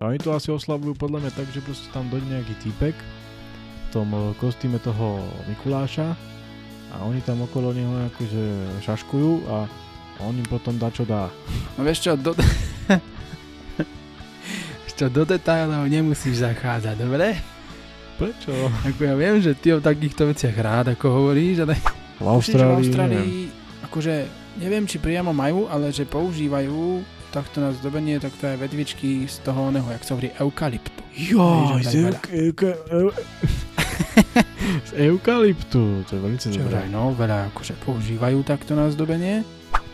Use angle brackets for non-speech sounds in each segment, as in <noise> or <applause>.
A oni to asi oslavujú podľa mňa tak, že proste tam dojde nejaký týpek v tom e, kostýme toho Mikuláša a oni tam okolo neho akože šaškujú a on im potom dá čo dá. No vieš čo, do... <laughs> čo, do detailov nemusíš zachádzať, dobre? Prečo? Ako ja viem, že ty o takýchto veciach rád, ako hovoríš, ale... V Austrálii, v Austrálii neviem. akože neviem, či priamo majú, ale že používajú takto na zdobenie takto aj vedvičky z toho oného, jak sa hovorí, eukalyptu. Vieš, z, tak euka, euka, eu, <laughs> z eukalyptu, to je veľmi dobré. no, veľa akože používajú takto na zdobenie.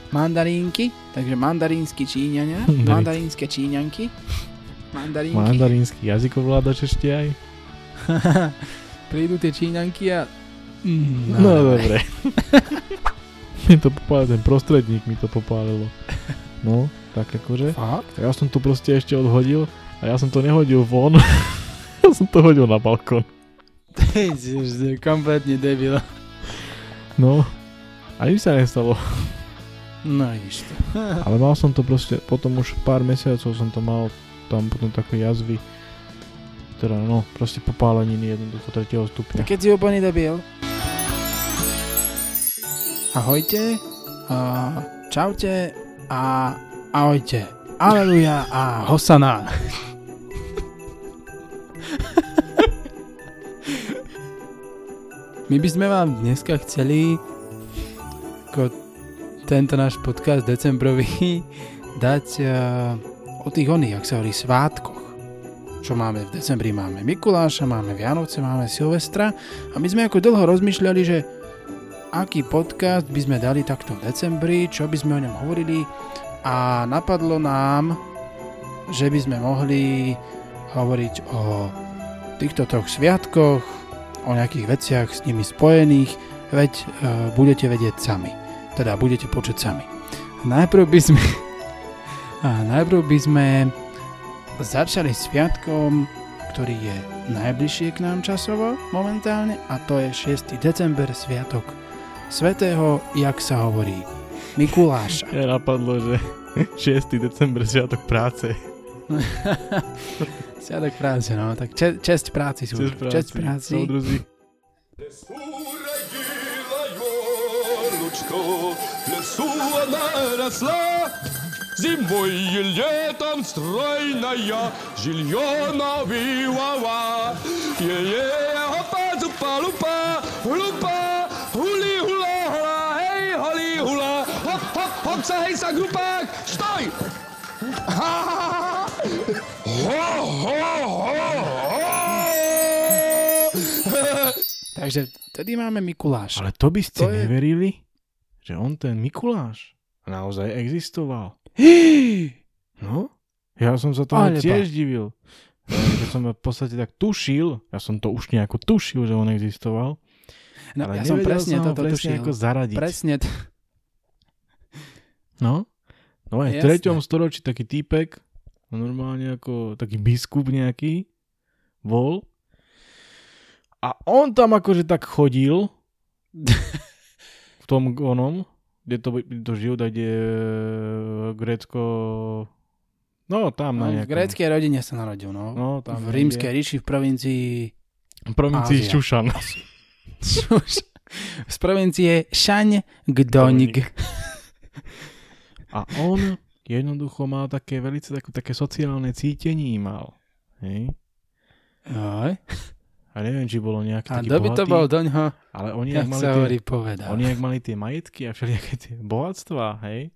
Mandarínky, takže mandarínsky číňania, <laughs> Mandarín- mandarínske číňanky, mandarínky. Mandarínsky jazykovládač ešte aj. <laughs> Prídu tie číňanky a... Mm, No, dobre. mi to popálilo, ten prostredník mi to popálilo. No, tak akože. Fakt? Ja som to proste ešte odhodil a ja som to nehodil von. <laughs> ja som to hodil na balkón. Si kompletne debil. No, a nič sa nestalo. No to. <laughs> Ale mal som to proste, potom už pár mesiacov som to mal tam potom také jazvy. Teda no, proste popáleniny jednoducho 3. stupňa. Tak keď si úplný debil. Ahojte, a čaute a ahojte. Aleluja a hosana. <laughs> My by sme vám dneska chceli ako tento náš podcast decembrový <laughs> dať uh, o tých oných, ak sa hovorí, svátkoch čo máme v decembri. Máme Mikuláša, máme Vianoce, máme Silvestra a my sme ako dlho rozmýšľali, že aký podcast by sme dali takto v decembri, čo by sme o ňom hovorili a napadlo nám, že by sme mohli hovoriť o týchto troch sviatkoch, o nejakých veciach s nimi spojených, veď e, budete vedieť sami. Teda budete počuť sami. Najprv by sme <laughs> a najprv by sme začali sviatkom, ktorý je najbližšie k nám časovo momentálne a to je 6. december, sviatok svetého, jak sa hovorí, Mikuláša. Mne napadlo, že 6. december, sviatok práce. <laughs> Sviatok práce, no, tak če- česť práci sú. Česť práci. Soudruzi. Уредила елочка, в лесу она росла, Зимой и летом стройная, жилье навивала. Е-е, хопа, sa, hej sa, grupák! Stoj! Ho, ho, ho, ho! Takže vtedy máme Mikuláš. Ale to by ste to neverili, že on ten Mikuláš naozaj existoval. <gasps> No, ja som sa tomu Ale tiež divil. Keď som v podstate tak tušil, ja som to už nejako tušil, že on existoval. No, ja som presne som toto presne tušil. Ako zaradiť. Presne, t- No, no aj v treťom storočí taký týpek, normálne ako taký biskup nejaký, bol. A on tam akože tak chodil v tom onom, kde to, kde to žil, kde e, Grécko... No, tam na no, v nejakom... gréckej rodine sa narodil, no. No, tam v rímskej ríši v provincii... V provincii Ázia. Šušan. z provincie Šaň Gdonig. <laughs> A on jednoducho mal také velice také, také sociálne cítenie mal. Hej? Aj. A neviem, či bolo nejaký A kto by to bol doňho, ale oni, jak ak mali tie, povedal. oni ak mali tie majetky a všelijaké tie bohatstva, hej,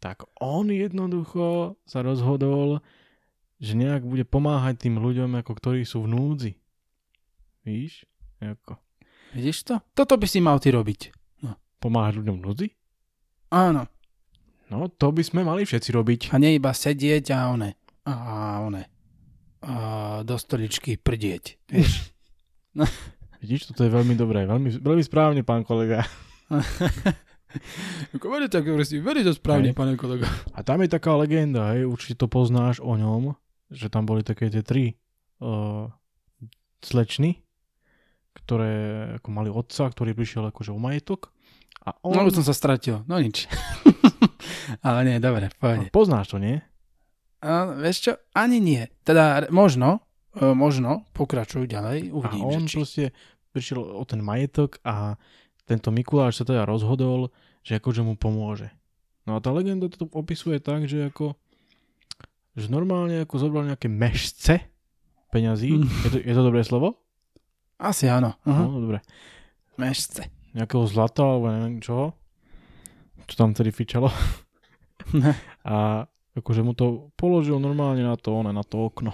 tak on jednoducho sa rozhodol, že nejak bude pomáhať tým ľuďom, ako ktorí sú v núdzi. Víš? Ako Vidíš to? Toto by si mal ty robiť. pomáhať ľuďom v núdzi? Áno. No, to by sme mali všetci robiť. A nie iba sedieť a one. A one. A do stoličky prdieť. Vieš? <laughs> Vidíš, toto je veľmi dobré. Veľmi, veľmi správne, pán kolega. Verí tak, verí to správne, Hej. pane kolega. A tam je taká legenda, hej, určite to poznáš o ňom, že tam boli také tie tri uh, slečny, ktoré ako mali otca, ktorý prišiel akože o majetok. A on... No som sa stratil, no nič. <laughs> Ale nie, dobre, pohode. No, poznáš to, nie? A, vieš čo? Ani nie. Teda možno, e, možno, pokračuj ďalej, A uvidím, on že či... proste prišiel o ten majetok a tento Mikuláš sa teda rozhodol, že akože mu pomôže. No a tá legenda to opisuje tak, že ako že normálne ako zobral nejaké mešce peňazí. Mm. Je, to, je to dobré slovo? Asi áno. Uh-huh. No, dobre. Mešce. Nejakého zlata alebo neviem čoho. Čo tam tedy fičalo. <laughs> A akože mu to položil normálne na to, one, na to okno.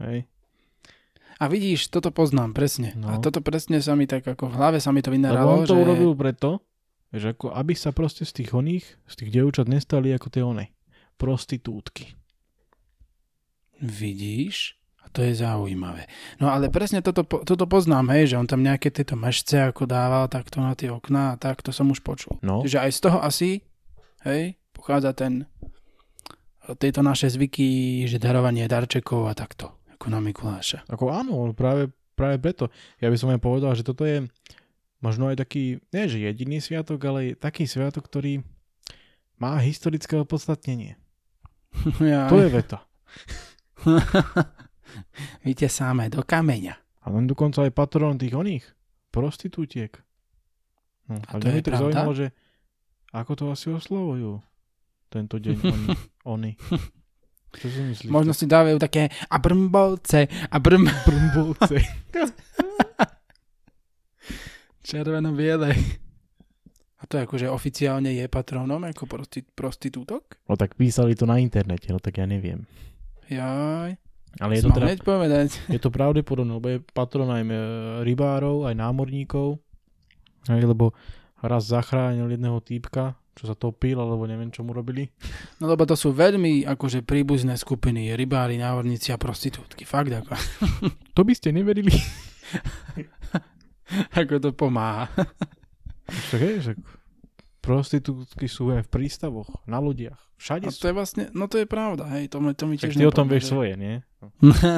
Hej. A vidíš, toto poznám presne. No. A toto presne sa mi tak ako v hlave sa mi to Lebo vynaralo, on to že... urobil preto, že ako aby sa proste z tých oných, z tých dievčat nestali ako tie one. Prostitútky. Vidíš? A to je zaujímavé. No ale presne toto, toto poznám, hej, že on tam nejaké tieto mešce ako dával takto na tie okná a tak, to som už počul. No, Čiže aj z toho asi, hej, pochádza ten, tieto naše zvyky, že darovanie darčekov a takto, ako na Mikuláša. ako áno, práve, práve preto. Ja by som aj povedal, že toto je možno aj taký, nie že jediný sviatok, ale taký sviatok, ktorý má historické opodstatnenie. <laughs> ja, To je veta. <laughs> Víte samé, do kameňa. A on dokonca aj patron tých oných prostitútiek. No, A to je tak zaujímalo, že ako to asi oslovujú tento deň <laughs> oni. oni. Čo si myslíte? Možno si dávajú také a brmbovce, a brm... <laughs> brmbovce. <laughs> Červeno-biele. A to akože oficiálne je patrónom ako prosti- prostitútok? No tak písali to na internete, no tak ja neviem. Jaj. Ale je to, teda, povedať. je to pravdepodobné, lebo je patron aj e, rybárov, aj námorníkov. Aj, lebo raz zachránil jedného týpka, čo sa topil, alebo neviem, čo mu robili. No lebo to sú veľmi akože príbuzné skupiny, rybári, návorníci a prostitútky. Fakt ako, <laughs> To by ste neverili. <laughs> ako to pomáha. Však je, že prostitútky sú aj v prístavoch, na lodiach, všade A sú. to je vlastne, no to je pravda, hej, to to mi tiež ty o tom vieš že- svoje, nie?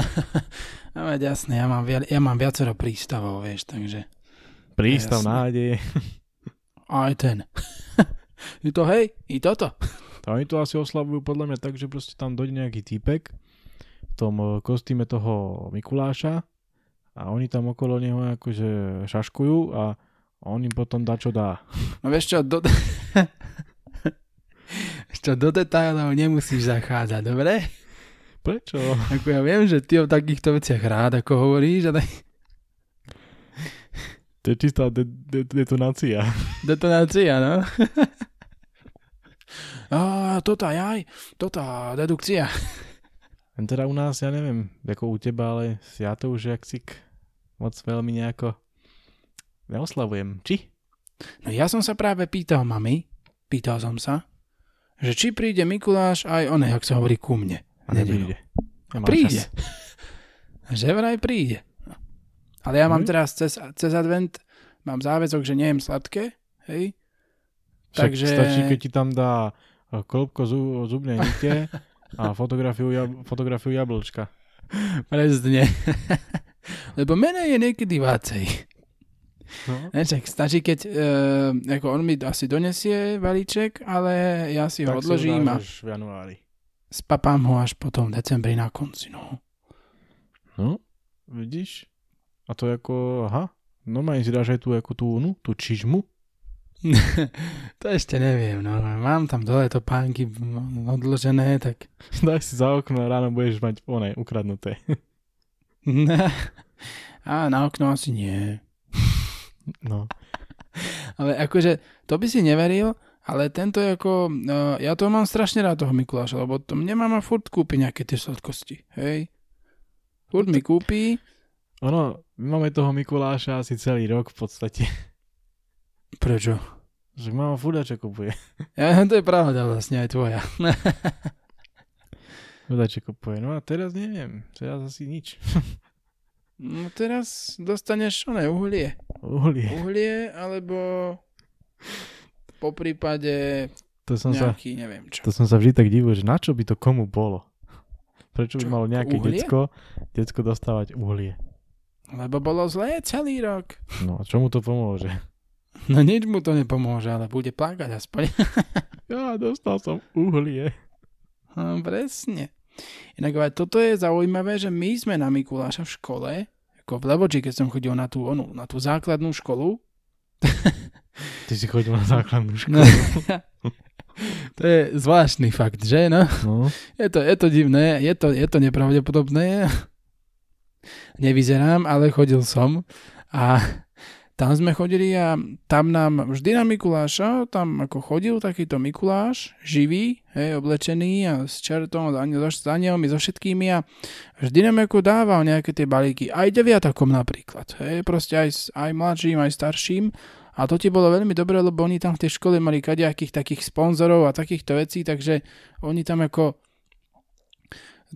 <laughs> no veď jasné, ja mám, ja mám viacero prístavov, vieš, takže Prístav nádeje. aj ten. I to hej, i toto. A <laughs> oni to asi oslavujú podľa mňa tak, že proste tam dojde nejaký týpek v tom eh, kostýme toho Mikuláša a oni tam okolo neho akože šaškujú a on im potom dá čo dá. <laughs> No vieš čo, do... <laughs> Čo, do detailov nemusíš zachádzať, dobre? Prečo? Ako ja viem, že ty o takýchto veciach rád, ako hovoríš, ale To je čistá de- de- detonácia. detonácia, no. A toto jaj, toto dedukcia. Len teda u nás, ja neviem, ako u teba, ale ja to už jak si moc veľmi nejako neoslavujem. Či? No ja som sa práve pýtal mami, pýtal som sa, že či príde Mikuláš aj on, jak sa hovorí, ku mne. A nepríde. Nemá Príde. čas. <laughs> Že vraj príde. Ale ja mám Mhm. teraz cez, cez advent, mám záväzok, že nejem sladké, hej? Však Takže- stačí, keď ti tam dá eh, klopko zú, zubnej nite a fotografiu, jab, fotografiu jablčka. Presne. <laughs> Lebo menej je niekedy vácej. No. Ne, stačí, keď e, ako on mi asi donesie balíček, ale ja si ho Tak odložím ho a dáš v januári. spapám ho až potom v decembri na konci. No. No, vidíš? A to je ako, aha, normálne si dáš aj tú, ako tú, no, tú čižmu. <laughs> to ešte neviem, no. Mám tam dole to pánky odložené, tak <laughs> Daj si za okno a ráno budeš mať one ukradnuté. a na okno asi nie. <laughs> No. Ale akože, to by si neveril, ale tento je ako, uh, ja to mám strašne rád toho Mikuláša, lebo to mne mama furt kúpi nejaké tie sladkosti, hej. Furt mi kúpi, Ono, my máme toho Mikuláša asi celý rok v podstate. Prečo? Že mama furt čo kupuje. <laughs> Ja, to je pravda vlastne aj tvoja. <laughs> Furt čo kupuje. No a teraz neviem. Teraz asi nič. <laughs> No teraz dostaneš oné uhlie. Uhlie. Uhlie, alebo po prípade To som, sa, nejaký, neviem čo. to som sa vždy tak divil, že na čo by to komu bolo? Prečo by Čo, malo nejaké uhlie? decko, decko dostávať uhlie? Lebo bolo zlé celý rok. No a čo mu to pomôže? No nič mu to nepomôže, ale bude plakať aspoň. <laughs> Ja dostal som uhlie. No, presne. Inak ale toto je zaujímavé, že my sme na Mikuláša v škole, ako v Levoči, keď som chodil na tú, onu, na tú základnú školu. <laughs> Ty si chodil na základnú školu. No, <laughs> to je zvláštny fakt, že? No? No. Je to, je to divné, je to, je to nepravdepodobné. Nevyzerám, ale chodil som. A tam sme chodili a tam nám vždy na Mikuláša, tam ako chodil takýto Mikuláš, živý, hej, oblečený a s čertom, s aniel- s anielmi, so všetkými a vždy nám ako dával nejaké tie balíky, aj deviatakom napríklad, hej, proste aj, aj mladším, aj starším. A to ti bolo veľmi dobré, lebo oni tam v tej škole mali kadejakých takých sponzorov a takýchto vecí, takže oni tam ako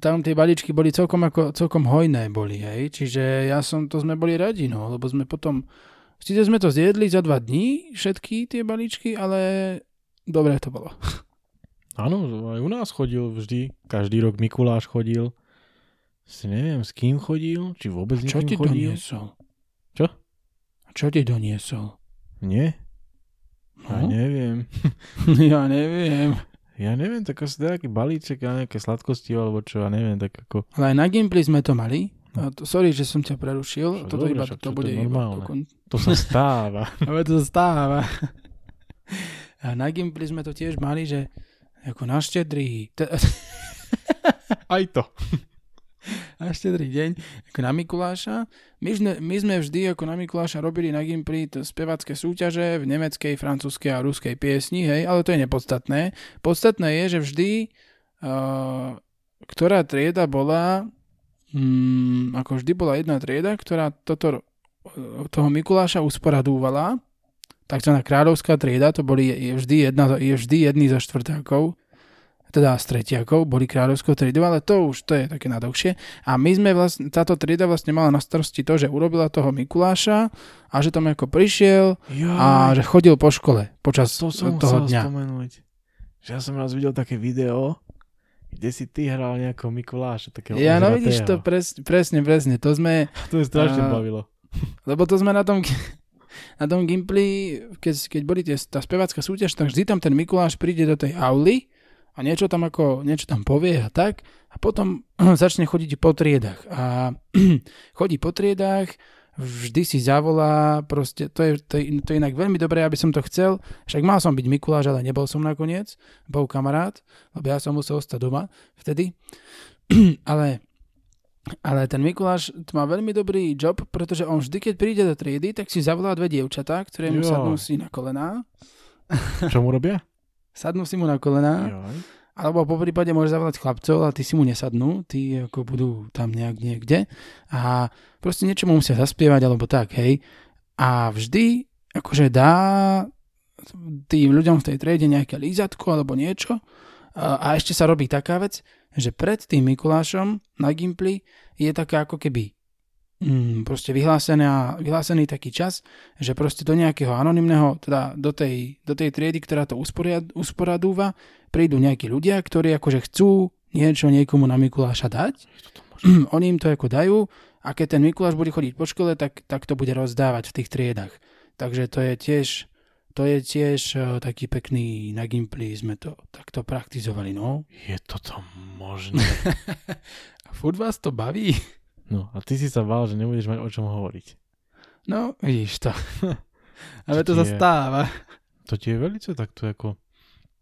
tam tie balíčky boli celkom, ako, celkom hojné boli, hej, čiže ja som, to sme boli radi, no, lebo sme potom, síce sme to zjedli za dva dní, všetky tie balíčky, ale dobre to bolo. Áno, aj u nás chodil vždy, každý rok Mikuláš chodil. Si neviem, s kým chodil, či vôbec s Čo ti chodil. doniesol? Čo? Čo ti doniesol? Nie? Ja No? neviem. <laughs> ja neviem. Ja neviem, tak asi nejaký balíček a nejaké sladkosti alebo čo, ja neviem, tak ako... Ale aj na Gimply sme to mali. A to, sorry, že som ťa prerušil. Čo, Toto dobre, iba, však to to bude je iba dokon... To sa stáva. <laughs> Ale to stáva. <laughs> A na Gimply sme to tiež mali, že ako na štedrý... T- <laughs> Aj to. na štedrý deň, ako na Mikuláša. My my sme vždy ako na Mikuláša robili na Gimply t- spevacké súťaže v nemeckej, francúzskej a ruskej piesni, hej, ale to je nepodstatné. Podstatné je, že vždy, uh, ktorá trieda bola, mm, ako vždy bola jedna trieda, ktorá toto, uh, toho Mikuláša usporadúvala, takzvaná kráľovská trieda, to boli je vždy, jedna, je vždy jedný zo štvrtákov, teda z tretiakov, boli kráľovskou triedou, ale to už to je také nadlhšie. A my sme vlastne, táto trieda vlastne mala na starosti to, že urobila toho Mikuláša a že tam ako prišiel a že chodil po škole počas to som toho dňa. spomenúť. Že ja som raz videl také video, kde si ty hral nejakého Mikuláša, takého Ja no vidíš to pres, presne, presne, to sme, <laughs> To je strašne A- bavilo. lebo to sme na tom, <laughs> na tom Gimply, keď, keď boli tie, tá spevácka súťaž, tak vždy tam ten Mikuláš príde do tej auly a niečo tam ako, niečo tam povie a tak a potom <clears throat> začne chodiť po triedach a <clears throat> chodí po triedách, vždy si zavolá, proste, to je, to, je, to je inak veľmi dobré, aby som to chcel, však mal som byť Mikuláš, ale nebol som nakoniec, bol kamarát, lebo ja som musel ostať doma vtedy, <clears throat> ale ale ten Mikuláš má veľmi dobrý job, pretože on vždy, keď príde do triedy, tak si zavolá dve dievčatá, ktoré mu Jo. sadnú si na kolená. Čo mu robia? <laughs> Sadnú si mu na kolená. Joj. Alebo po prípade môže zavolať chlapcov, ale tí si mu nesadnú, tí ako budú tam nejak niekde a proste niečo mu musia zaspievať alebo tak, hej. A vždy akože dá tým ľuďom v tej triede nejaké lízatko alebo niečo a, a ešte sa robí taká vec, že pred tým Mikulášom na Gimply je taká ako keby mm, proste vyhlásená, vyhlásený taký čas, že proste do nejakého anonymného, teda do tej, do tej triedy, ktorá to usporiad, usporadúva, prídu nejakí ľudia, ktorí akože chcú niečo niekomu na Mikuláša dať. Oni im to ako dajú a keď ten Mikuláš bude chodiť po škole, tak, tak to bude rozdávať v tých triedach. Takže to je tiež, to je tiež uh, taký pekný, na Gimply sme to takto praktizovali, no. Je toto možné? <laughs> A furt vás to baví? No a ty si sa bál, že nebudeš mať o čom hovoriť. No, vidíš to. <laughs> Ale to ti sa je? stáva. To ti je veľmi takto ako...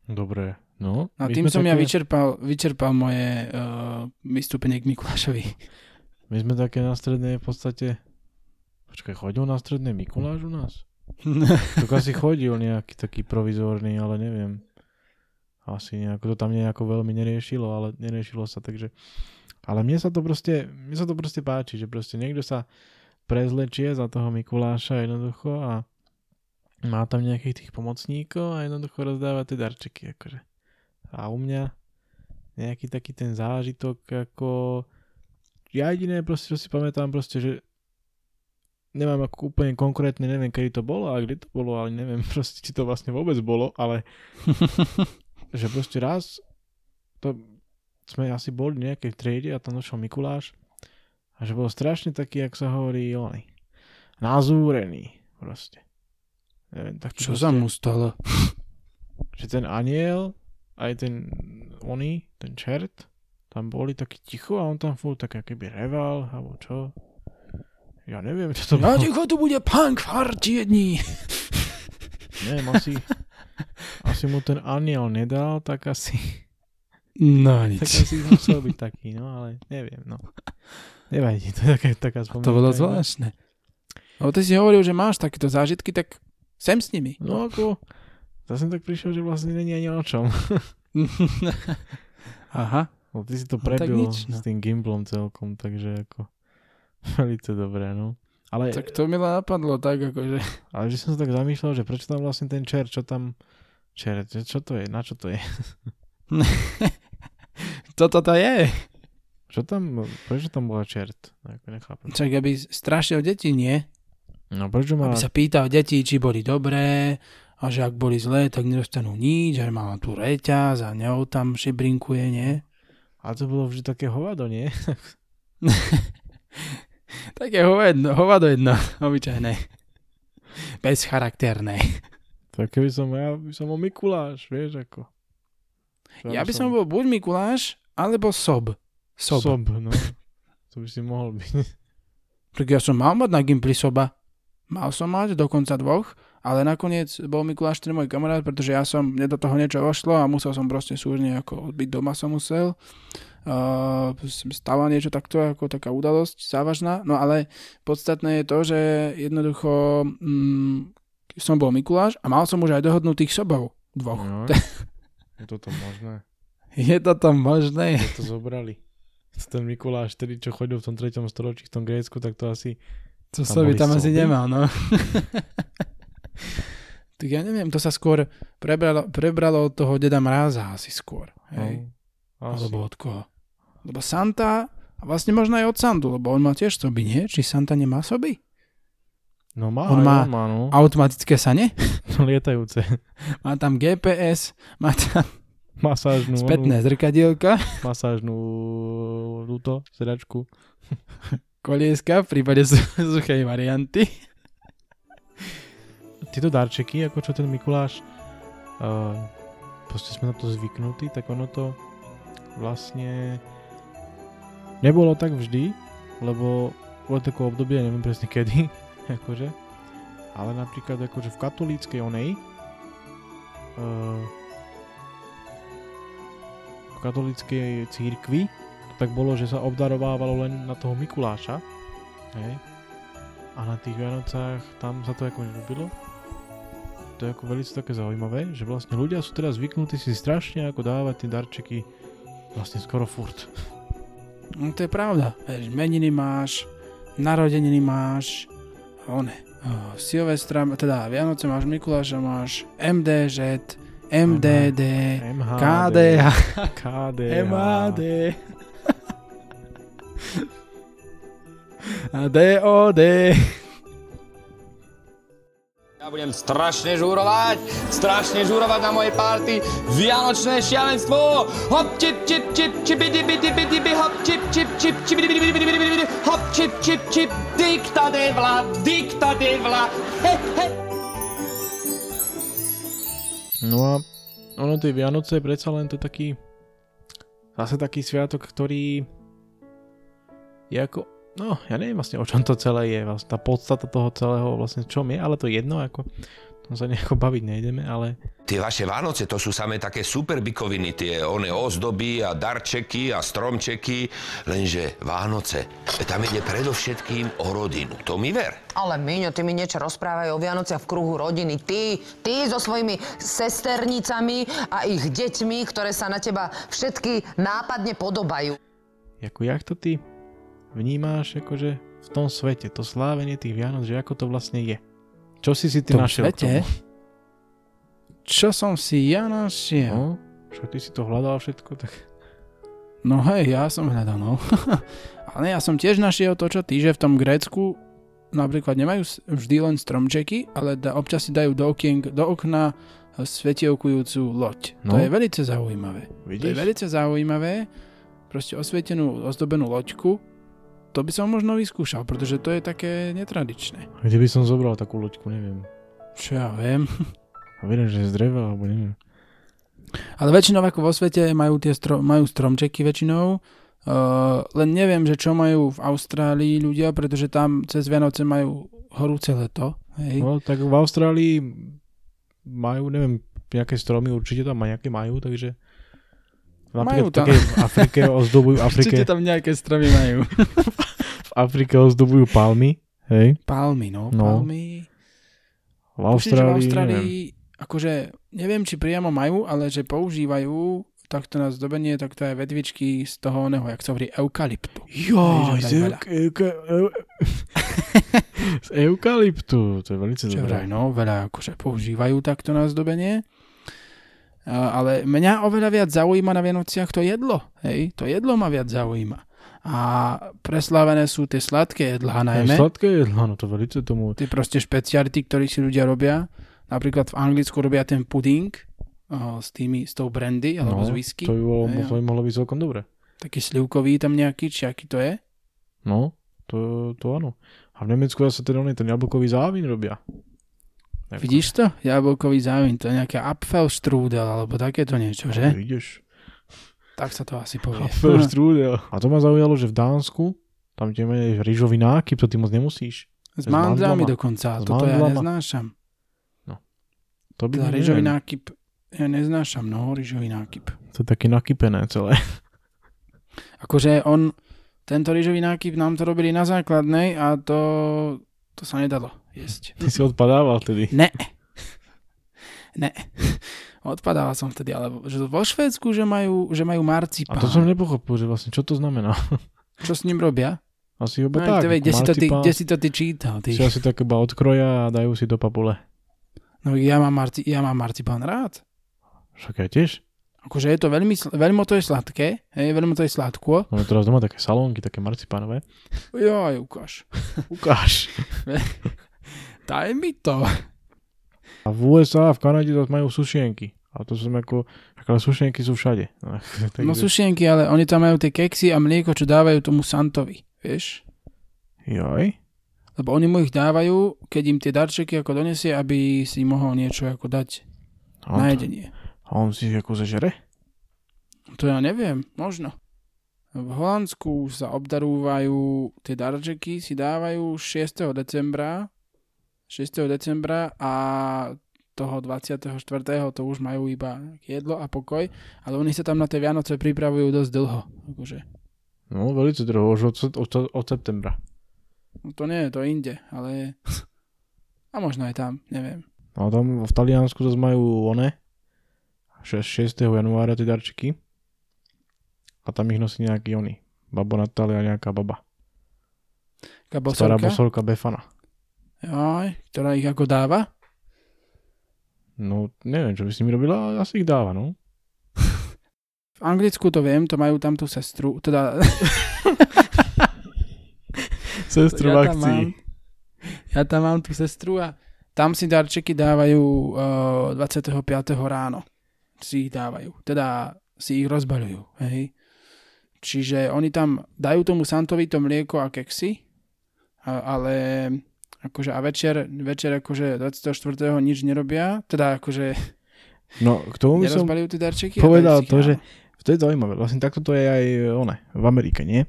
Dobre, no. A My tým som ja také- vyčerpal, vyčerpal moje uh, vystúpenie k Mikulášovi. My sme také na strednej v podstate... Počkaj, chodil na strednej Mikuláš u nás? <laughs> Tak asi chodil nejaký taký provizórny, ale neviem. Asi nejako, to tam nejako veľmi neriešilo, ale neriešilo sa, takže... Ale mne sa to proste, mne sa to proste páči, že proste niekto sa prezlečie za toho Mikuláša jednoducho a má tam nejakých tých pomocníkov a jednoducho rozdáva tie darčeky, akože. A u mňa nejaký taký ten zážitok, ako ja jediné proste, čo si pamätám proste, že nemám ako úplne konkrétne, neviem, kedy to bolo a kde to bolo, ale neviem <laughs> proste, či to vlastne vôbec bolo, ale <laughs> že proste raz to sme asi boli v nejakej triede a tam došiel Mikuláš a že bol strašne taký, jak sa hovorí, ony, nazúrený proste. Neviem, tak Čo sa mu stalo? <laughs> že ten aniel, aj ten oný, ten čert, tam boli taký ticho a on tam furt tak keby reval, alebo čo. Ja neviem, čo to bolo. ticho, tu bude punk fartiední. Neviem, asi, <laughs> asi mu ten aniel nedal, tak asi, No tak nič. asi musel byť taký, no ale neviem, no. Nevadí, to je taká, taká spomienka. To bolo zvláštne. Lebo ty si hovoril, že máš takéto zážitky, tak sem s nimi. No ako, zase tak prišiel, že vlastne není ani o čom. <laughs> Aha. No, ty si to No, tak prebil nič, no. s tým gimplom celkom, takže ako <laughs> veľmi dobré, no. Ale, Tak to mi napadlo tak, akože... <laughs> ale že som sa tak zamýšľal, že prečo tam vlastne ten čer, čo tam... Čer, čo to je, na čo to je? Toto to je. Čo tam, prečo tam bola čert? No, Ako nechápem. Čak, aby strašil deti, nie? No prečo má... Aby sa pýtal deti, či boli dobré a že ak boli zlé, tak nedostanú nič, že mala tu reťaz a ňou tam šibrinkuje, nie? A to bolo vždy také hovado, nie? <laughs> Také hovadno, hovado jedno, obyčajné. Bezcharakterné. Tak keby som, ja by som bol Mikuláš, vieš, ako. Ja by som bol buď Mikuláš, alebo Sob. Sob. Sob, no. To by si mohol byť. Tak ja som mal mať na Gimply Soba. Mal som mať dokonca dvoch, ale nakoniec bol Mikuláš ten môj kamarát, pretože ja som, mne do toho niečo vošlo a musel som proste súžne ako byť doma som musel. Uh, stala niečo takto, ako taká udalosť závažná. No ale podstatné je to, že jednoducho mm, som bol Mikuláš a mal som už aj dohodnutých sobov. Dvoch. No. <laughs> Je toto možné? Je to tam možné? To zobrali. Ten Mikuláš, tedy čo chodil v tom 3. storočí v tom Grécku, tak to asi... To sa by tam asi nemal, no. <laughs> tak ja neviem, to sa skôr prebralo, prebralo od toho Deda Mráza asi skôr. Hej? No, asi. Alebo od koho? Lebo Santa, a vlastne možno aj od Santu, lebo on má tiež soby, nie? Či Santa nemá soby? No má, On má má, no. Automatické sane? <laughs> Lietajúce. Má tam GPS, má tam Masážnu, spätné zrkadielka, Onu, masážnu túto sedačku. kolieska v prípade su- suchej varianty. Tieto darčeky, ako čo ten Mikuláš, uh, proste sme na to zvyknutí, tak ono to vlastne nebolo tak vždy, lebo bolo také obdobie, neviem presne kedy, <laughs> akože, ale napríklad akože v katolíckej onej, uh, katolíckej církvi, tak bolo, že sa obdarovávalo len na toho Mikuláša, hej, a na tých Vianocách tam sa to ako nerobilo. To je ako veľmi také zaujímavé, že vlastne ľudia sú teraz zvyknutí si strašne ako dávať tie darčeky vlastne skoro furt. No to je pravda. Vieš, meniny máš, narodeniny máš, one, oh, Silvestra, teda Vianoce máš, Mikuláša máš, MDŽ, MDD, MHD, KDH, KDH, MAD a DOD. Ja budem strašne žúrovať, strašne žúrovať na mojej party. Vianočné šialenstvo. Hop, čip, čip, čip, čip, dibi, dibi, dibi, hop, čip, čip, čip, čip, dibi, dibi, dibi, dibi, dibi, hop, čip, čip, čip, dikta devla, dikta devla. He, he. No a ono tie Vianoce predsa len to taký zase taký sviatok, ktorý je ako no, ja neviem vlastne o čom to celé je, vlastne tá podstata toho celého vlastne čom je, ale to je jedno, ako tom sa nejako baviť nejdeme, ale Tie vaše Vánoce to sú samé také super bikoviny, tie one ozdoby a darčeky a stromčeky, lenže Vánoce, tam ide predovšetkým o rodinu. To mi ver. Ale Miňo, ty mi niečo rozprávaj o Vianociach v kruhu rodiny. Ty, ty so svojimi sesternicami a ich deťmi, ktoré sa na teba všetky nápadne podobajú. ako jak to ty vnímáš akože v tom svete, to slávenie tých Vianoc, že ako to vlastne je. Čo si si ty našiel svete? Čo som si ja našiel? No, čo ty si to hľadal všetko, tak No hej, ja som hľadal, no. <laughs> Ale ja som tiež našiel to, čo ty, že v tom Grécku napríklad nemajú vždy len stromčeky, ale da, občas si dajú do, okien, do okna svetielkujúcu loď. No. To je veľmi zaujímavé. To je vidíš? veľmi zaujímavé. Proste osvietenú, ozdobenú loďku. To by som možno vyskúšal, pretože to je také netradičné. Kde by som zobral takú loďku, neviem. Čo ja viem. A verím, že z dreva, alebo neviem. Ale väčšinou ako vo svete majú, tie stro, majú stromčeky väčšinou, uh, len neviem, že čo majú v Austrálii ľudia, pretože tam cez Vianoce majú horúce leto. Hej. No, tak v Austrálii majú, neviem, nejaké stromy určite tam nejaké majú, takže napríklad v tam. v Afrike ozdobujú, <laughs> Afrike, Určite tam nejaké stromy majú. <laughs> v Afrike ozdobujú palmy, hej, Palmy, no. No. Palmy. v Tuším, že v Austrálii, neviem. Austrálii, akože neviem, či priamo majú, ale že používajú takto na zdobenie, takto aj vedvičky z toho oného, jak sa hovorí, eukalyptu. Joj, Hej, z, vraj euka, eu, <laughs> z eukalyptu, to je veľmi Čo dobré. vraj, no, veľa akože používajú takto na zdobenie. Ale mňa oveľa viac zaujíma na Vianociach to jedlo. Hej, to jedlo ma viac zaujíma. A preslávené sú tie sladké jedlá Aj najmä. Sladké jedlo, no to veľmi tomu, Tie proste špeciality, ktoré si ľudia robia. Napríklad v Anglicku robia ten puding o, s, tými, s tou brandy alebo no, z whisky. to by, bolo, Hej, to by mohlo byť celkom dobre. Taký slivkový tam nejaký, či aký to je. No, to, to áno. A v Nemecku ten, oný, ten jablkový závín robia. Ako- Vidíš to? Jablkový závín, to je nejaké Apfelstrudel alebo takéto niečo, že? No, Vidíš. Tak sa to asi povie. Apfelstrudel. A to ma zaujalo, že v Dánsku tam tie menej rýžový nákyp, to ty moc nemusíš. S S mandlami dokonca, S toto ja mandlama. neznášam. To by Teda rýžový nákyp, ja neznášam, no, rýžový nákyp. To je také nakypené celé. Akože on, tento rýžový nákyp nám to robili na základnej a to, to sa nedalo jesť. Ty si odpadával vtedy. Ne. Ne. Odpadával som vtedy, ale že vo Švédsku, že majú, že majú A marcipán. to som nepochopil, že vlastne čo to znamená. Čo s ním robia? Asi iba No, tak. ako kde, si to ty, kde si to ty čítal? Ty? Si asi tak iba odkroja a dajú si do papule. No ja mám, marci, ja mám marcipán rád. Však ja tiež. Akože je to veľmi, veľmi to je sladké, hej, veľmi to je sladko. Máme teraz doma také salónky, také marcipánové. Joj, ukáž. <laughs> Ukáž. <laughs> Daj mi to. A v USA, v Kanade zase majú sušienky. A to som ako, ale sušienky sú všade. <laughs> No sušienky, ale oni tam majú tie keksy a mlieko, čo dávajú tomu Santovi, vieš? Joj. Lebo oni mu ich dávajú, keď im tie darčeky ako donesie, aby si mohol niečo ako dať A na jedenie. A on si ich ako zežere? To ja neviem, možno. V Holandsku sa obdarúvajú, tie darčeky si dávajú 6. decembra, 6. decembra a toho 24. to už majú iba jedlo a pokoj, ale oni sa tam na tie Vianoce pripravujú dosť dlho. Akože. No, veľmi dlho, už od, od, od septembra. No to nie to inde, ale <laughs> a možno aj tam, neviem. A tam v Taliansku zase majú one 6, 6. januára tie darčeky. A tam ich nosí nejaký oni. Babo Natália a nejaká baba. Taká Stará bosorka, bosolka Befana. Joj, ktorá ich ako dáva. No, neviem, čo by s nimi robila, ale asi ich dáva, no. V Anglicku to viem, to majú tam tú sestru, teda <laughs> Sestru ja v tam, mám, ja tam mám tú sestru a tam si darčeky dávajú uh, 25. ráno. Si ich dávajú. Teda si ich rozbaľujú. Hej. Čiže oni tam dajú tomu Santovi to mlieko a keksy, ale akože a večer, večer akože 24. nič nerobia, teda akože <laughs> No, k tomu by som tie darčeky. povedal to, že to je zaujímavé. Vlastne takto to je aj one, v Amerike, nie?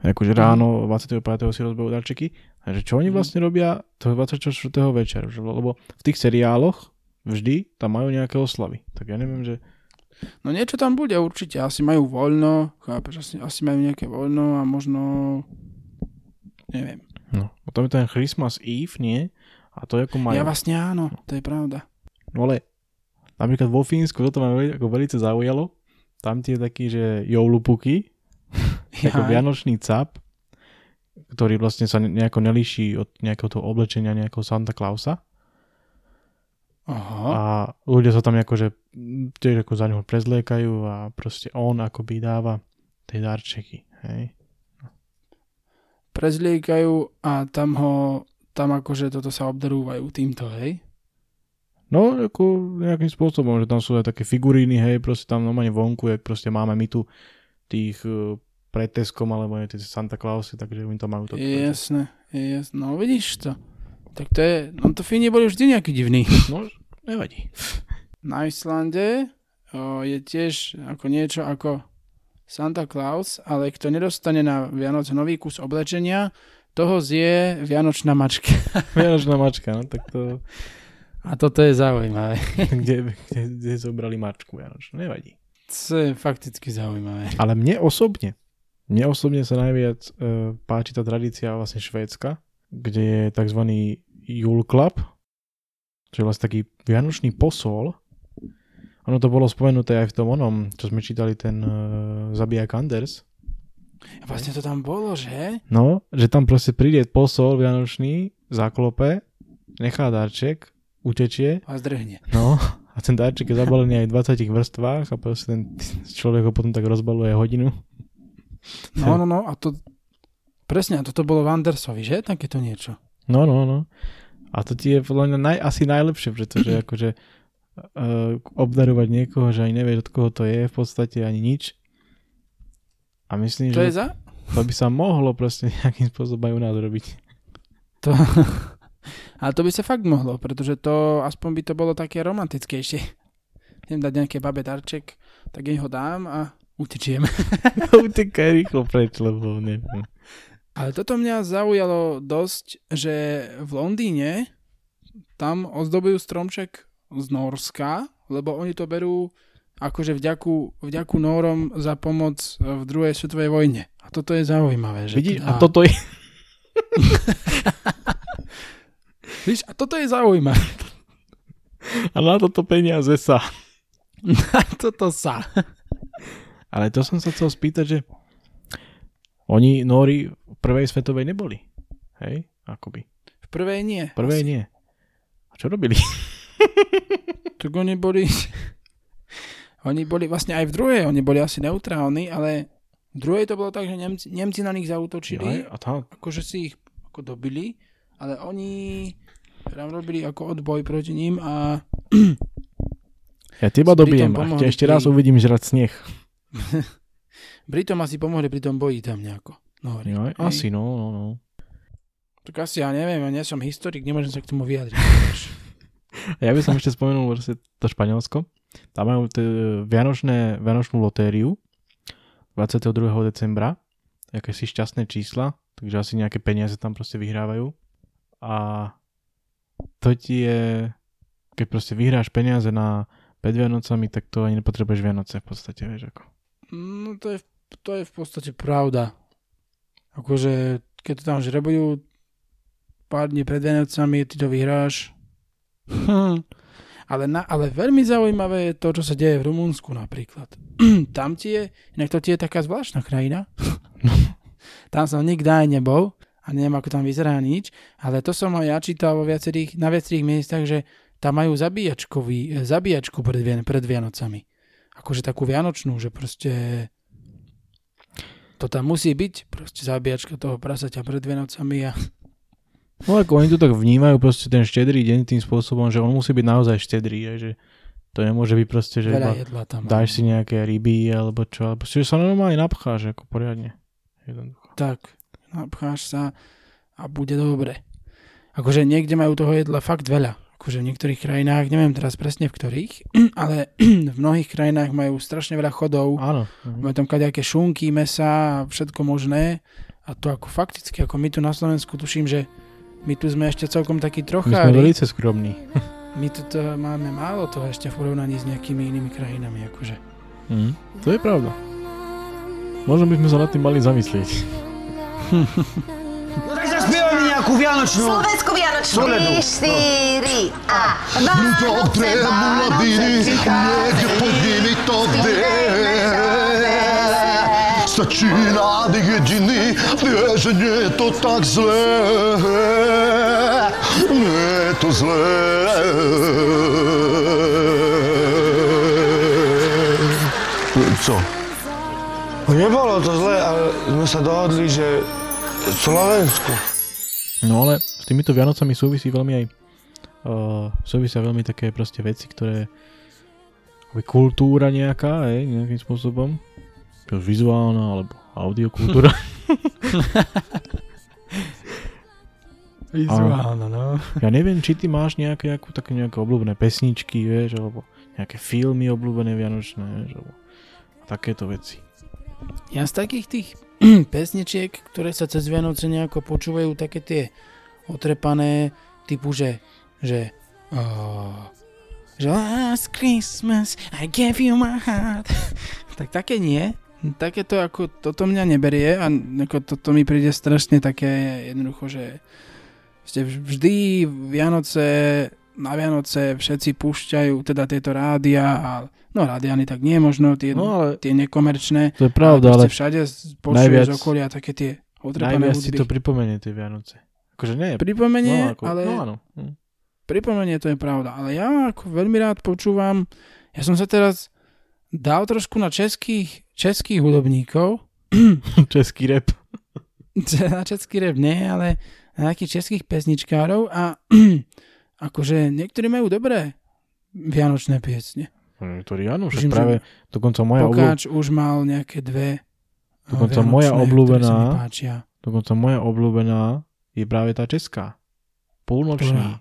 Akože ráno 25. si rozbavujú darčeky. A že čo oni Mhm. vlastne robia toho 24. večer? Lebo v tých seriáloch vždy tam majú nejaké oslavy. Tak ja neviem, že... No niečo tam bude určite, asi majú voľno, chápeš, asi, asi majú nejaké voľno a možno, neviem. No. Potom je ten Christmas Eve, nie? A to ako majú. Ja vlastne áno, to je pravda. No ale napríklad vo Fínsku, toto ma ako veľmi zaujalo, tam tie taký, že joulupuky, <laughs> ako Jaj. vianočný cap, ktorý vlastne sa ne- nejako nelíši od nejakého toho oblečenia nejakého Santa Clausa. Aha. A ľudia sa tam akože tiež ako za neho prezliekajú a proste on akoby dáva tie darčeky. Hej. Prezliekajú a tam ho, tam akože toto sa obdarúvajú týmto, hej? No, ako nejakým spôsobom, že tam sú aj také figuríny, hej, proste tam normálne vonku, jak proste máme my tu tých uh, pred Teskom, alebo nie, tie Santa Clausy, takže oni tam majú to. Jasné, jasné. No vidíš to. Tak to je, no to Fíni boli vždy nejaký divný. No, nevadí. Na Islande o, je tiež ako niečo ako Santa Claus, ale kto nedostane na Vianoce nový kus oblečenia, toho zje Vianočná mačka. <laughs> Vianočná mačka, no tak to... A toto je zaujímavé. <laughs> kde, kde, kde zobrali mačku Vianočnú, nevadí. To je fakticky zaujímavé. Ale mne osobne, mne osobne sa najviac uh, páči tá tradícia vlastne švédska, kde je tzv. Jule Club, čo je vlastne taký vianočný posol. Ono to bolo spomenuté aj v tom onom, čo sme čítali ten uh, Zabijak Anders. Vlastne to tam bolo, že? No, že tam proste príde posol vianočný, zaklope, nechá darček, utečie. A zdrhne. No, a ten darček je zabalený aj v 20 vrstvách a proste ten človek ho potom tak rozbaluje hodinu. No, no, no, a to... Presne, a toto bolo v Andersovi, že? Takéto niečo. No, no, no. A to ti je podľa mňa naj, asi najlepšie, pretože <clears throat> akože uh, obdarovať niekoho, že ani nevieš, od koho to je v podstate ani nič. A myslím, To že je za? to by sa mohlo proste nejakým spôsobom aj u nás robiť. To... <laughs> Ale to by sa fakt mohlo, pretože to aspoň by to bolo také romantickejšie. Idem dať nejaké babe darček, tak jej ho dám a utečiem. <laughs> Utekaj rýchlo preč, lebo neviem. Ale toto mňa zaujalo dosť, že v Londýne tam ozdobujú stromček z Norska, lebo oni to berú akože vďaku, vďaku Nórom za pomoc v druhej svetovej vojne. A toto je zaujímavé. Že Vidíš, teda- a toto je... <laughs> Víš, a toto je zaujímavé. A na toto peniaze sa. <laughs> A toto sa. Ale to som sa chcel spýtať, že oni Nóri v prvej svetovej neboli. Hej? Akoby. V prvej nie. V prvej nie. A čo robili? <laughs> Tak oni boli... Oni boli vlastne aj v druhej, oni boli asi neutrálni, ale v druhej to bolo tak, že Nemci, Nemci na nich zautočili, Jaj, a tam, akože si ich ako dobili, ale oni tam robili ako odboj proti ním a ja teba dobijem a ešte raz uvidím žrať sneh. <laughs> Britom asi pomohli pri tom boji tam nejako. No, Hej. asi, no, no, no. Tak asi ja neviem, ja nie som historik, nemôžem sa k tomu vyjadriť. <laughs> Ja by som ešte spomenul vlastne to Španielsko. Tam majú t- vianočné, vianočnú lotériu 22. decembra. Jaké si šťastné čísla, takže asi nejaké peniaze tam proste vyhrávajú. A to ti je, keď proste vyhráš peniaze na pred Vianocami, tak to ani nepotrebuješ Vianoce v podstate, vieš ako. No to je, to je v podstate pravda. Akože, keď to tam žrebujú pár dní pred Vianocami, ty to vyhráš. Hm. Ale, na, ale veľmi zaujímavé je to, čo sa deje v Rumunsku napríklad. <clears throat> tam ti je, inak to ti je taká zvláštna krajina. <laughs> tam som nikdy aj nebol a neviem, ako tam vyzerá nič, ale to som aj ja čítal vo viacerých, na viacerých miestach, že tam majú zabíjačkový, zabíjačku pred, pred Vianocami. Akože takú vianočnú, že proste to tam musí byť, proste zabíjačka toho prasaťa pred Vianocami a No ako oni to tak vnímajú proste ten štedrý deň tým spôsobom, že on musí byť naozaj štedrý, aj, že to nemôže byť proste, že iba tam. dáš si nejaké ryby alebo čo, alebo že sa normálne napcháš ako poriadne. Jednoducho. Tak, napcháš sa a bude dobre. Akože niekde majú toho jedla fakt veľa. Akože v niektorých krajinách, neviem teraz presne v ktorých, <clears throat> ale <clears throat> v mnohých krajinách majú strašne veľa chodov. Áno. Majú tam kadejaké šunky, mesa a všetko možné. A to ako fakticky, ako my tu na Slovensku tuším, že my tu sme ešte celkom takí My sme veľmi skromní. <laughs> My tu to máme málo toho ešte v porovnaní s nejakými inými krajinami. Akože. Mm. To je pravda. Možno by sme sa nad tým mali zamyslieť. <laughs> No tak zaspievame nejakú vianočnú. Slovensku Vianočnú. Soledu. 4 a Dobre, mladiny, niekde pohyni to Stačí nádych jediný, vie, že nie je to tak zlé. Nie je to zlé. Co? No nebolo to zle, ale sme sa dohodli, že Slovensku. No ale s týmito Vianocami súvisí veľmi aj uh, súvisia veľmi také proste veci, ktoré akoby kultúra nejaká, hej, nejakým spôsobom. Vizuálna alebo audiokultúra. <laughs> Vizuálno, no. No. Ja neviem, či ty máš nejaké, ako, také nejaké obľúbené pesničky, vieš, alebo nejaké filmy obľúbené vianočné, vieš, alebo takéto veci. Ja z takých tých <clears throat> pesničiek, ktoré sa cez Vianoce nejako počúvajú, také tie otrepané, typu, že, že, oh, že last Christmas I gave you my heart. <laughs> tak také nie. Také to ako, toto mňa neberie a ako toto mi príde strašne také jednoducho, že ste vždy Vianoce, na Vianoce všetci púšťajú teda tieto rádia a no rádia ani tak nie možno, tie, No ale tie nekomerčné. to je pravda, ale všade počuješ z okolia také tie otrepané najviac si hudby. to pripomenie tie Vianoce. Akože nie, Pripomenie, no, ako, ale no áno. Hm. pripomenie to je pravda. Ale ja ako veľmi rád počúvam, ja som sa teraz dal trošku na českých, českých hudobníkov, <laughs> Český rap. <laughs> na český rap nie, ale na nejakých českých pesničkárov a akože niektorí majú dobré vianočné piesne. Ktorý áno, Tuším, však práve dokonca moja, obľú, Pokáč už mal nejaké dve eh, Dokonca moja obľúbená- dokonca moja obľúbená je práve tá česká. Polnoční. Ktorá?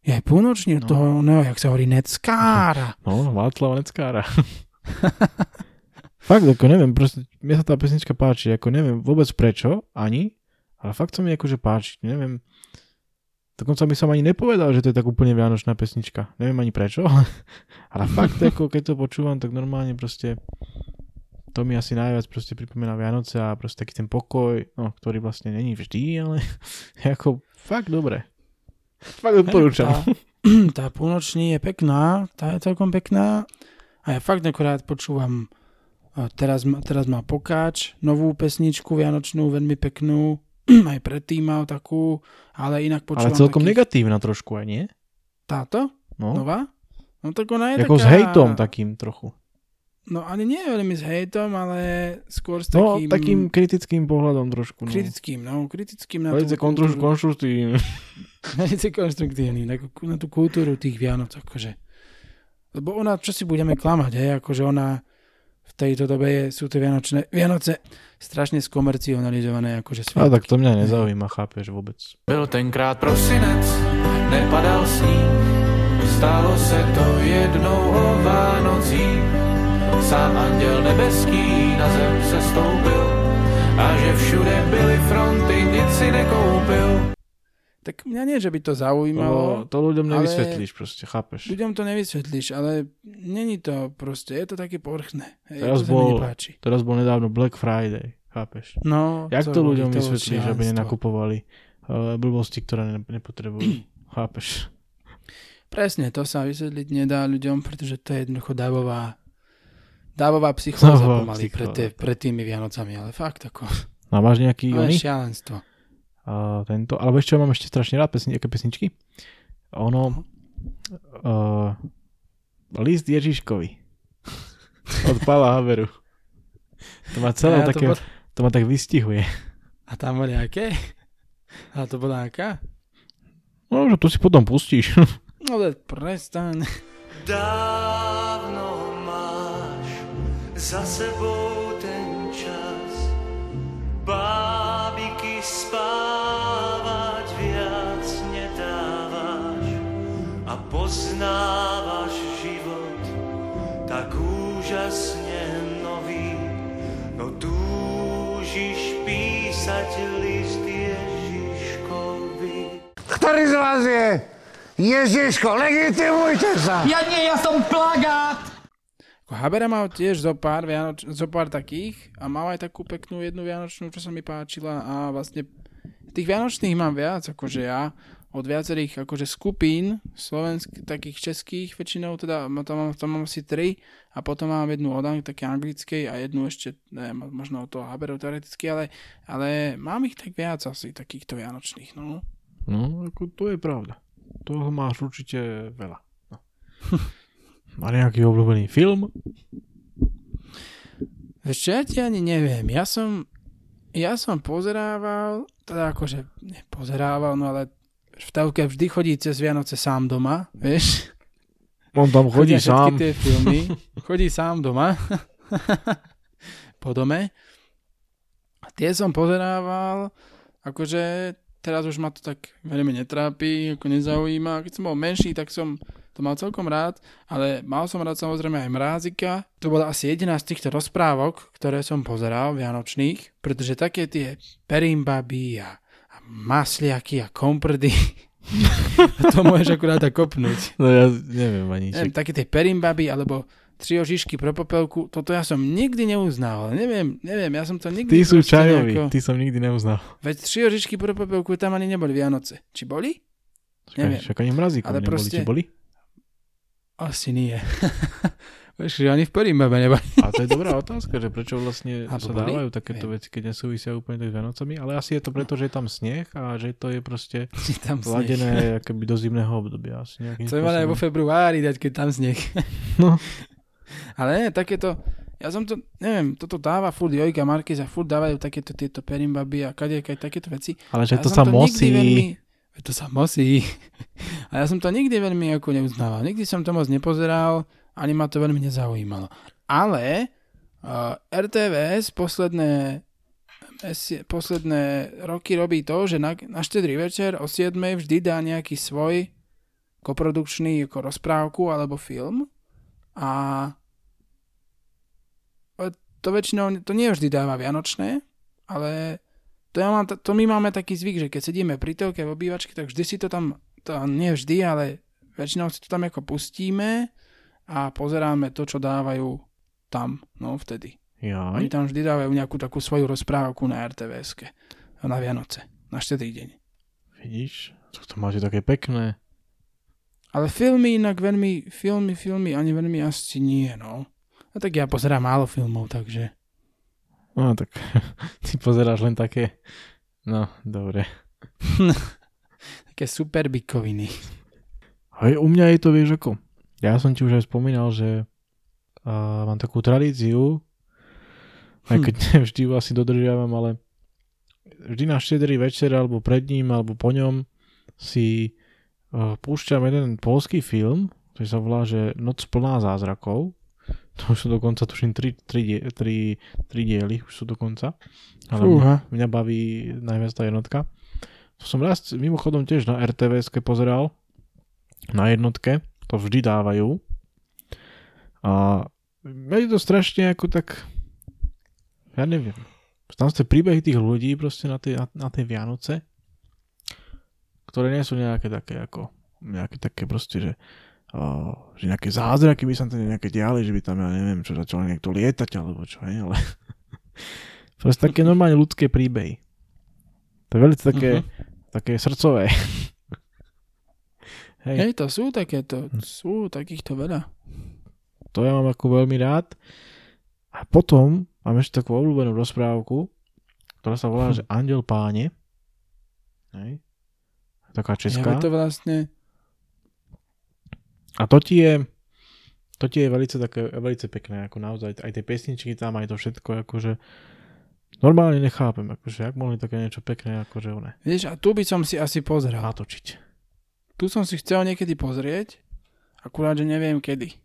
Je aj púnočný od No. toho, no, jak sa hovorí, neckára. <laughs> No, Václava Neckára. <laughs> fakt, ako neviem, proste, mne sa tá pesnička páči, ako neviem vôbec prečo, ani, ale fakt sa mi akože páči, neviem, dokonca by som ani nepovedal, že to je tak úplne vianočná pesnička, neviem ani prečo, <laughs> ale fakt, ako keď to počúvam, tak normálne proste, to mi asi najviac proste pripomína Vianoce a proste taký ten pokoj, no, ktorý vlastne není vždy, ale je <laughs> ako fakt dobre. Fakt odporúčam. Tá, <clears throat> tá púnoční je pekná, tá je celkom pekná a ja fakt akorát počúvam teraz, teraz má Pokáč, novú pesničku vianočnú, veľmi peknú, aj predtým mal takú, ale inak počúvam Ale celkom takých, negatívna trošku aj, nie? Táto? No, Nová? No tak ona je ako taká... s hejtom takým trochu. No ani nie veľmi s hejtom, ale skôr s No, takým... takým kritickým pohľadom trošku. No. kritickým, no, kritickým na Velice tú kultúru. konštruktívny. <laughs> Velice konstruktívny, na, na tú kultúru tých Vianoc, akože. Lebo ona, čo si budeme klamať, hej, akože ona tejto dobe je, sú tie Vianočné, Vianoce strašne skomercionalizované, akože A sviatky. tak to mňa nezaujíma, chápeš vôbec. Byl tenkrát prosinec, nepadal sníh, stalo se to jednou o Vánocích. Sám anděl nebeský na zem se stoupil a že všude byly fronty, nic si nekoupil. Tak mňa nie, že by to zaujímalo, to ľuďom ale- nevysvetlíš proste, chápeš. ľuďom to nevysvetlíš, ale není to proste, je to také povrchné. Hej, Teraz to bol-. Teraz bol nedávno Black Friday, chápeš. No, Jak to boli- ľuďom vysvetlíš, aby nenakupovali uh, blbosti, ktoré ne- nepotrebujú, <clears throat> chápeš. Presne, to sa vysvetliť nedá ľuďom, pretože to je jednoducho dávová dávová psychóza pomaly pre, psychóza, tie, tak. pred tými Vianocami, ale fakt ako, A máš nejaký ale šialenstvo. Uh, tento, alebo ešte mám ešte strašne rád pesni, aké pesničky. Ono, uh, list Ježiškovi od Pavla Haveru. To má celé A to také, bol- to ma tak vystihuje. A tam boli aké? A to bola aká? No, že to si potom pustíš. <laughs> No ale prestaň. Dávno máš za sebou spávať viac nedávaš A poznávaš život tak úžasne nový No túžiš písať list Ježiškovi Ktorý z vás je Ježiško? Legitimujte sa! Ja nie, ja som plagát! Habera mal tiež zo pár, Vianoč, zo pár takých a mal aj takú peknú jednu Vianočnú, čo sa mi páčila a vlastne tých Vianočných mám viac, akože ja od viacerých akože skupín slovenských, takých českých väčšinou, teda tam mám, tam mám asi tri a potom mám jednu od také anglickej a jednu ešte, neviem, možno od toho Haberov teoreticky, ale, ale mám ich tak viac asi, takýchto Vianočných, no. No, ako to je pravda. Toho máš určite veľa. No. <laughs> Má nejaký obľúbený film? Čo, ja ti ani neviem. Ja som, ja som pozerával, teda akože nepozerával, no ale v telke vždy chodí cez Vianoce sám doma, vieš? On tam chodí Chodia sám. tie filmy. Chodí sám doma. po dome. A tie som pozerával, akože teraz už ma to tak veľmi netrápi, ako nezaujíma. Keď som bol menší, tak som to mal celkom rád, ale mal som rád samozrejme aj mrázika. To bola asi jediná z týchto rozprávok, ktoré som pozeral vianočných, pretože také tie perimbaby a, a masliaky a komprdy, <laughs> to môžeš akurát tak kopnúť. No ja neviem ani. Neviem, také tie perimbaby alebo tri ožišky pro popelku, toto ja som nikdy neuznal. Neviem, neviem, ja som to nikdy... ty sú čajoví, nejako- ty som nikdy neuznal. Veď tri ožišky pro popelku tam ani neboli Vianoce. Či boli? Neviem. Však ani mrazíkov Ale neboli, proste- či boli? Asi nie. <laughs> Vieš, že ani v perimbabe neboli. A to je dobrá otázka, že prečo vlastne Alebo sa boli? dávajú takéto Viem. veci, keď nesúvisia úplne tak s Vianocami, ale asi je to preto, že je tam sneh a že to je proste <laughs> Či tam ladené akoby do zimného obdobia. Asi To je aj vo februári dať, keď tam sneh. No. <laughs> Ale nie, takéto, ja som to, neviem, toto dáva furt Jojka Marquez a furt dávajú takéto tieto perimbaby a kadekaj takéto veci. Ale že ja to sa nikdy mosí. Veľmi, to sa mosí. <laughs> A ja som to nikdy veľmi ako neuznával. Nikdy som to moc nepozeral, ani ma to veľmi nezaujímalo. Ale uh, RTVS posledné, mesie, posledné roky robí to, že na, na štedrý večer o 7 vždy dá nejaký svoj koprodukčný ako rozprávku alebo film a to väčšinou, to nie vždy dáva Vianočné, ale to, ja mám, to my máme taký zvyk, že keď sedíme pri telke v obývačke, tak vždy si to tam, to nie vždy, ale väčšinou si to tam ako pustíme a pozeráme to, čo dávajú tam, no vtedy. Jaj. Oni tam vždy dávajú nejakú takú svoju rozprávku na RTVSke na Vianoce, na štedrý deň. Vidíš? To, to máte také pekné. Ale filmy inak veľmi, filmy, filmy ani veľmi asi nie, no. A tak ja pozerám málo filmov, takže... No tak <laughs> ty pozeráš len také... No, dobre. <laughs> Také super bikoviny. Hej, u mňa je to, vieš ako, ja som ti už aj spomínal, že uh, mám takú tradíciu, aj Hm. keď <laughs> vždy ju asi dodržiavam, ale vždy na štedrý večer, alebo pred ním, alebo po ňom si uh, púšťam jeden polský film, ktorý sa volá, že Noc plná zázrakov. To už sú dokonca, tuším, tri, tri, die- tri, tri diely, už sú dokonca. Ale mňa, mňa baví najviac tá jednotka. To som raz mimochodom tiež na RTVS pozeral, na jednotke, to vždy dávajú. A je to strašne ako tak, ja neviem, tam ste príbehy tých ľudí proste na tie, na, na tie Vianoce, ktoré nie sú nejaké také ako, nejaké také proste, že uh, že nejaké zázraky by sa tam nejaké diali, že by tam, ja neviem, čo začalo niekto lietať, alebo čo, hej, ale <laughs> proste také normálne ľudské príbehy. To je veľmi také, Mhm. také srdcové. <laughs> Hej. Hej, to sú takéto, sú takýchto veľa. To ja mám ako veľmi rád. A potom mám ešte takú obľúbenú rozprávku, ktorá sa volá, že Andel páne. Hej. Taká Ja, česká. to vlastne, A to ti je to ti je velice, také, velice pekné, ako naozaj, aj tie pesničky tam, aj to všetko, akože normálne nechápem, akože jak mohli také niečo pekné, akože one, vieš, a tu by som si asi pozrel. natočiť. Tu som si chcel niekedy pozrieť, akurát, že neviem kedy.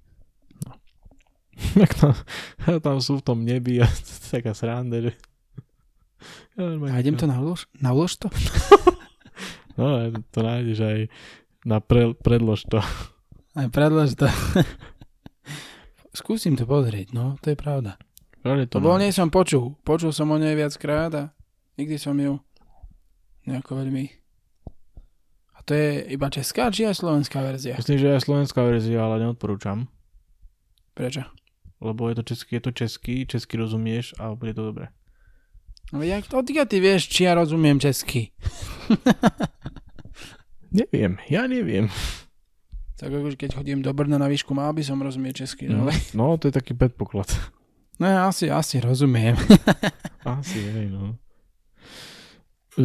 <laughs> Jak tam, <laughs> tam sú v tom nebi a <laughs> taká sranda, že... Ja, A idem to na ulož, na ulož to? No, to nájdeš aj na pre, predlož to. Aj predlož to. <laughs> Skúsim to pozrieť, no, to je pravda. Reálne to Lebo o nej som počul. Počul som o nej viackrát a nikdy som ju nejako veľmi... A to je iba česká či aj slovenská verzia? Myslím, že aj slovenská verzia, ale neodporúčam. Prečo? Lebo je to český, je to český, česky rozumieš a bude to dobré. No jak to odkiaľ ty vieš, či ja rozumiem česky? <laughs> Neviem, ja neviem. Tak akože keď chodím do Brna na výšku, mal by som rozumieť česky, no, ale... no to je taký predpoklad. <laughs> No ja asi, asi rozumiem. <laughs> Asi, hej, no.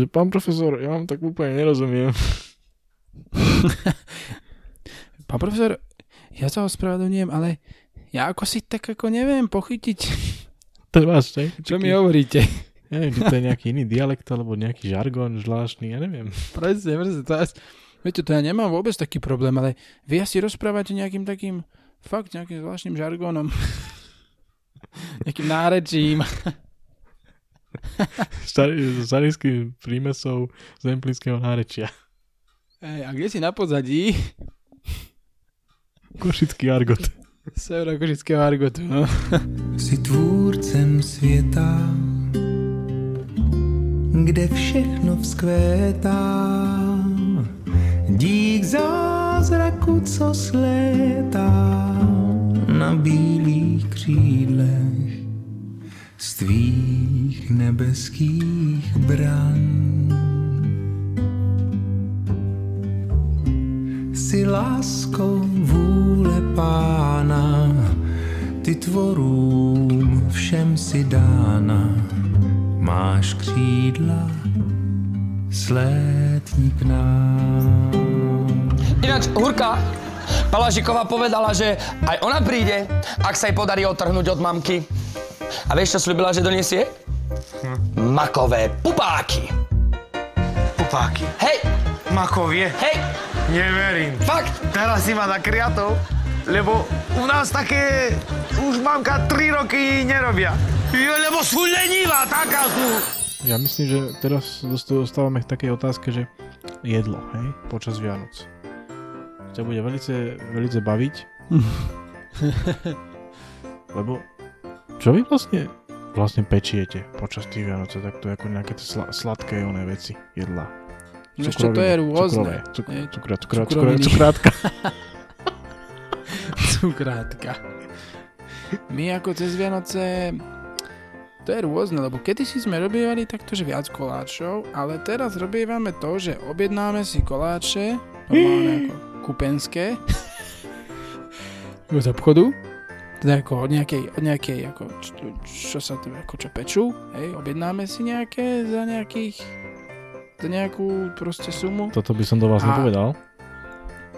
Pán profesor, ja vám tak úplne nerozumiem. <laughs> Pán profesor, ja sa ospravedlňujem, ale ja ako si tak ako neviem pochytiť, To je váš, hej? čo mi hovoríte. Ja neviem, či to je nejaký iný dialekt, alebo nejaký žargon zvláštny, ja neviem. Presne, presne, to ja, viete, to ja nemám vôbec taký problém, ale vy asi rozprávate nejakým takým, fakt nejakým zvláštnym žargonom. <laughs> nejakým nárečím. <laughs> Staríský prímesov zemplínskeho nárečia. Ej, a kde si na pozadí? Košický argot. <laughs> Severokošického argotu, no. Jsi tvůrcem světa, kde všechno vzkvétá. Dík zázraku, co slétá na bílých křídlech z tvých nebeských bran. Jsi láskou vůle pána, ty tvorům všem si dána. Máš křídla, slétni k nám. Ináč, Hurka, Palažiková povedala, že aj ona príde, ak sa jej podarí otrhnúť od mamky. A vieš, čo slúbila, že donesie? Makové pupáky. Pupáky. Hej, Makovie. hej, Neverím. fakt. Teraz si ma nakriatou, lebo u nás také už mamka 3 roky nerobia. Jo, lebo sú lenivá, taká sú. Ja myslím, že teraz dost- dostávame k takej otázke, že jedlo, hej, počas Vianoc. Ťa bude velice, velice baviť. <laughs> Lebo čo vy vlastne vlastne pečiete počas tých Vianoc, tak to je ako nejaké tie sla- sladké oné veci, jedla. No ešte to je rôzne. Cukrové, cuk- Hej, cukra, cukra, cukra, cukroviny. cukrátka. <laughs> Cukrátka. My ako cez Vianoce to je rôzne, lebo kedysi sme robievali takto, že viac koláčov, ale teraz robievame to, že objednáme si koláče, normálne ako kupenské, <laughs> z obchodu, teda ako od nejakej, od nejakej ako, čo, čo sa to, ako čo pečú, hej, objednáme si nejaké za nejakých, za nejakú proste sumu. Toto by som do vás A- nepovedal.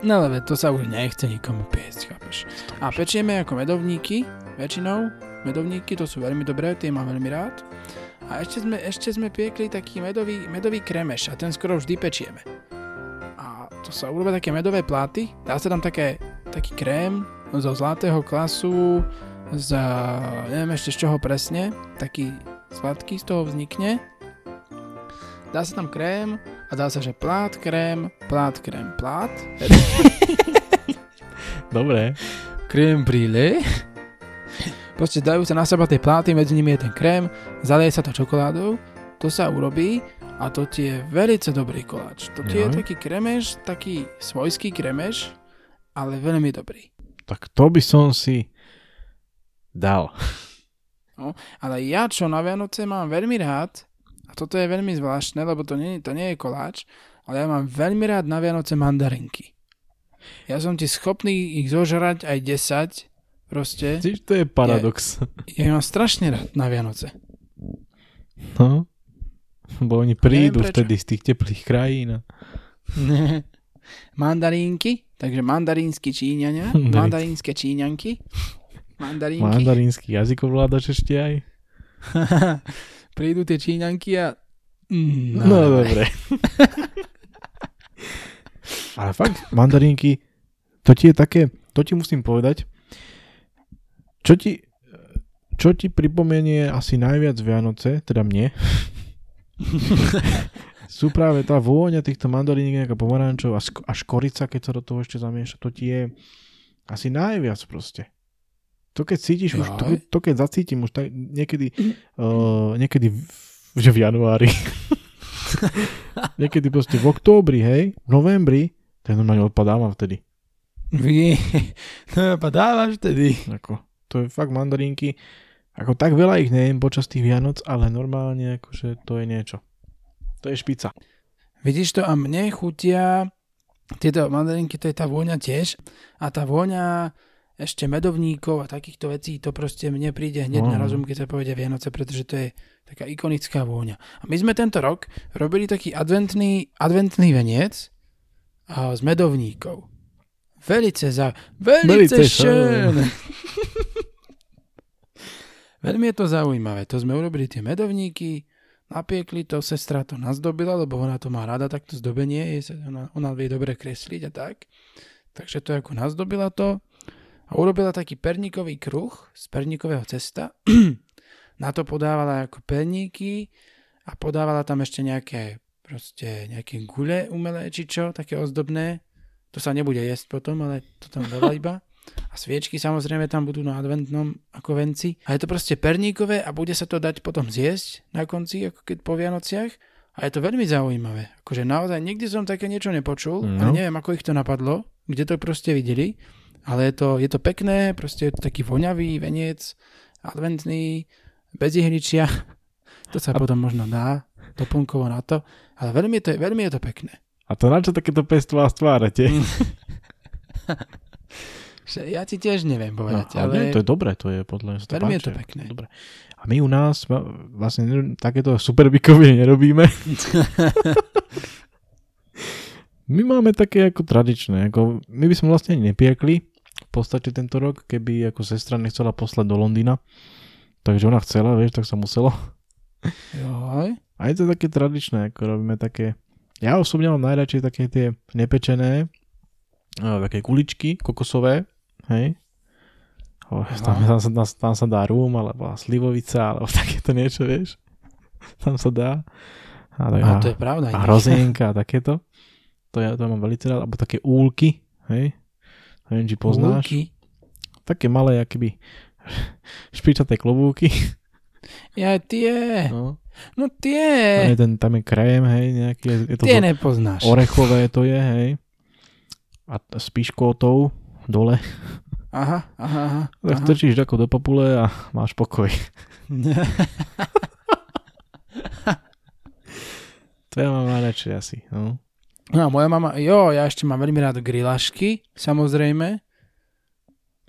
No ale to sa už nechce nikomu piesť, chápeš. A pečieme ako medovníky, väčšinou. Medovníky to sú veľmi dobré, tie mám veľmi rád. A ešte sme, ešte sme piekli taký medový, medový kremeš a ten skoro vždy pečieme. To sa urobia také medové pláty, dá sa tam také, taký krém zo zlatého klasu, z, neviem ešte z čoho presne, taký sladký z toho vznikne. Dá sa tam krém a dá sa, že plát, krém, plát, krém, plát. <laughs> Dobre. krém brýle. Proste dajú sa na seba tie pláty, medzi nimi je ten krém, zaleje sa to čokoládou, to sa urobí a to ti je veľmi dobrý koláč. To ti je Joj. taký kremeš, taký svojský kremeš, ale veľmi dobrý. Tak to by som si dal. Ale ja, čo na Vianoce mám veľmi rád, a toto je veľmi zvláštne, lebo to nie, to nie je koláč, ale ja mám veľmi rád na Vianoce mandarinky. Ja som ti schopný ich zožrať aj 10, proste. Čiže to je paradox. Ja ich mám strašne rád na Vianoce. No. Bo oni prídu vtedy z tých teplých krajín. <laughs> Mandarínky, takže mandarínsky Číňania, <laughs> Mandarín- mandarínske Číňanky, mandarínky. Mandarínsky jazykov ešte aj. <laughs> Prídu tie Číňanky a... Mm, No, dobre. Ale fakt, mandarínky, to ti je také, to ti musím povedať, čo ti, čo ti pripomenie asi najviac Vianoce, teda mne, <laughs> sú práve tá vôňa týchto mandaríniek ako pomarančov a, sk- a škorica, keď sa do toho ešte zamieša, to ti je asi najviac proste. To keď cítiš už, to, to keď zacítim už tak niekedy, uh, niekedy v, že v januári, <laughs> niekedy proste v októbri, hej, v novembri, tak normálne odpadávam vtedy. Vy, <laughs> no padávaš tedy. Ako, to je fakt mandarínky. Ako tak veľa ich nejem počas tých Vianoc, ale normálne akože to je niečo. To je špica. Vidíš to a mne chutia tieto mandarinky, to je tá vôňa tiež a tá vôňa ešte medovníkov a takýchto vecí, to proste mne príde hneď na No. rozum, keď sa povede Vianoce, pretože to je taká ikonická vôňa. A my sme tento rok robili taký adventný, adventný veniec a, z medovníkov. Velice za... Velice, Velice schön. <laughs> Veľmi je to zaujímavé. To sme urobili tie medovníky, napiekli to, sestra to nazdobila, lebo ona to má rada, takto zdobenie, ona, ona vie dobre kresliť a tak. Takže to ako nazdobila to a urobila taký perníkový kruh z perníkového cesta. <clears throat> na to podávala ako perníky a podávala tam ešte nejaké proste nejaké gule umelé, či čo, také ozdobné. To sa nebude jesť potom, ale to tam dala iba. A sviečky samozrejme tam budú na adventnom ako venci. A je to proste perníkové a bude sa to dať potom zjesť na konci, ako keď po Vianociach. A je to veľmi zaujímavé. Akože naozaj nikdy som také niečo nepočul, no. ale neviem, ako ich to napadlo, kde to proste videli. Ale je to, je to pekné, proste je to taký voňavý veniec, adventný, bez ihličia. <laughs> To sa a... potom možno dá doplnkovo na to, ale veľmi je to, veľmi je to pekné. A to na čo takéto pestvá stvárate? <laughs> ja ti tiež neviem povedať, no, ale... Nie, to je dobré, to je podľa mňa Veľmi je to pekné. Dobre. A my u nás vlastne takéto super bikoviny nerobíme. <laughs> my máme také ako tradičné. Ako, my by sme vlastne nepiekli v podstate tento rok, keby ako sestra nechcela poslať do Londýna. Takže ona chcela, vieš, tak sa muselo. Joj. A je to také tradičné, ako robíme také... Ja osobne mám najradšej také tie nepečené, také kuličky kokosové, hej. O, tam, tam, sa, tam, tam sa dá rum, alebo slivovica, alebo <laughs> takéto niečo, vieš. Tam sa dá. A, tak, a to je pravda. A hrozienka a takéto. To ja to mám veľmi rád. Alebo také úlky, hej. Neviem, či poznáš. Úlky? Také malé, akoby <laughs> špičaté klobúky. Ja tie. No. No tie. Tam je, ten, tam je krém, hej, nejaký. Je to tie nepoznáš. Orechové to je, hej. A s piškótou dole. Aha, aha, aha. Tak aha. strčíš ako do papule a máš pokoj. <laughs> to ja mám najradšej asi, no. No moja mama, jo, ja ešte mám veľmi rád grilašky, samozrejme.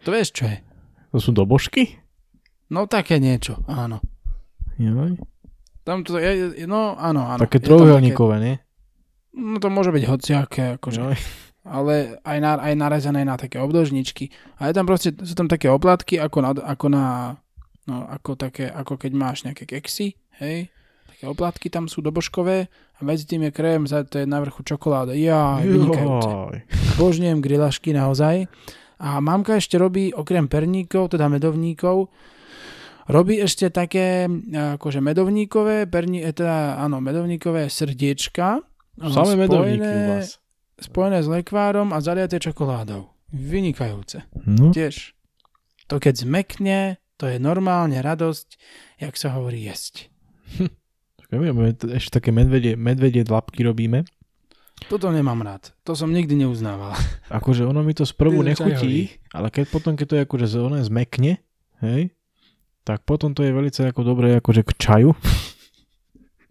To vieš, čo je? To sú dobožky? No také niečo, áno. Joj. Tam to je, no áno, áno. Také trojuholníkové, nie? No to môže byť hociaké, akože. Joj. Ale aj, na, aj narezané na také obdožničky. A je tam proste, sú tam také oplatky, ako na, ako na no ako také, ako keď máš nejaké keksy, hej. Také oplatky tam sú dobožkové a medzi tým je krém, za to je na vrchu čokoláda. Ja, vynikajúce. Božňujem grilašky naozaj. A mamka ešte robí okrem perníkov, teda medovníkov, robí ešte také akože medovníkové, perní, teda áno, medovníkové srdiečka. Samé medovníky u vás. Spojené s lekvárom a zaliaté čokoládou. Vynikajúce. No. Tiež. To keď zmekne, to je normálne radosť, jak sa hovorí jesť. Hm. Ešte také medvedie, medvedie dlapky robíme. Toto nemám rád. To som nikdy neuznával. <laughs> Akože ono mi to sprvu nechutí, ale keď potom, keď to je akože ono zmekne, hej, tak potom to je veľmi ako dobré akože k čaju.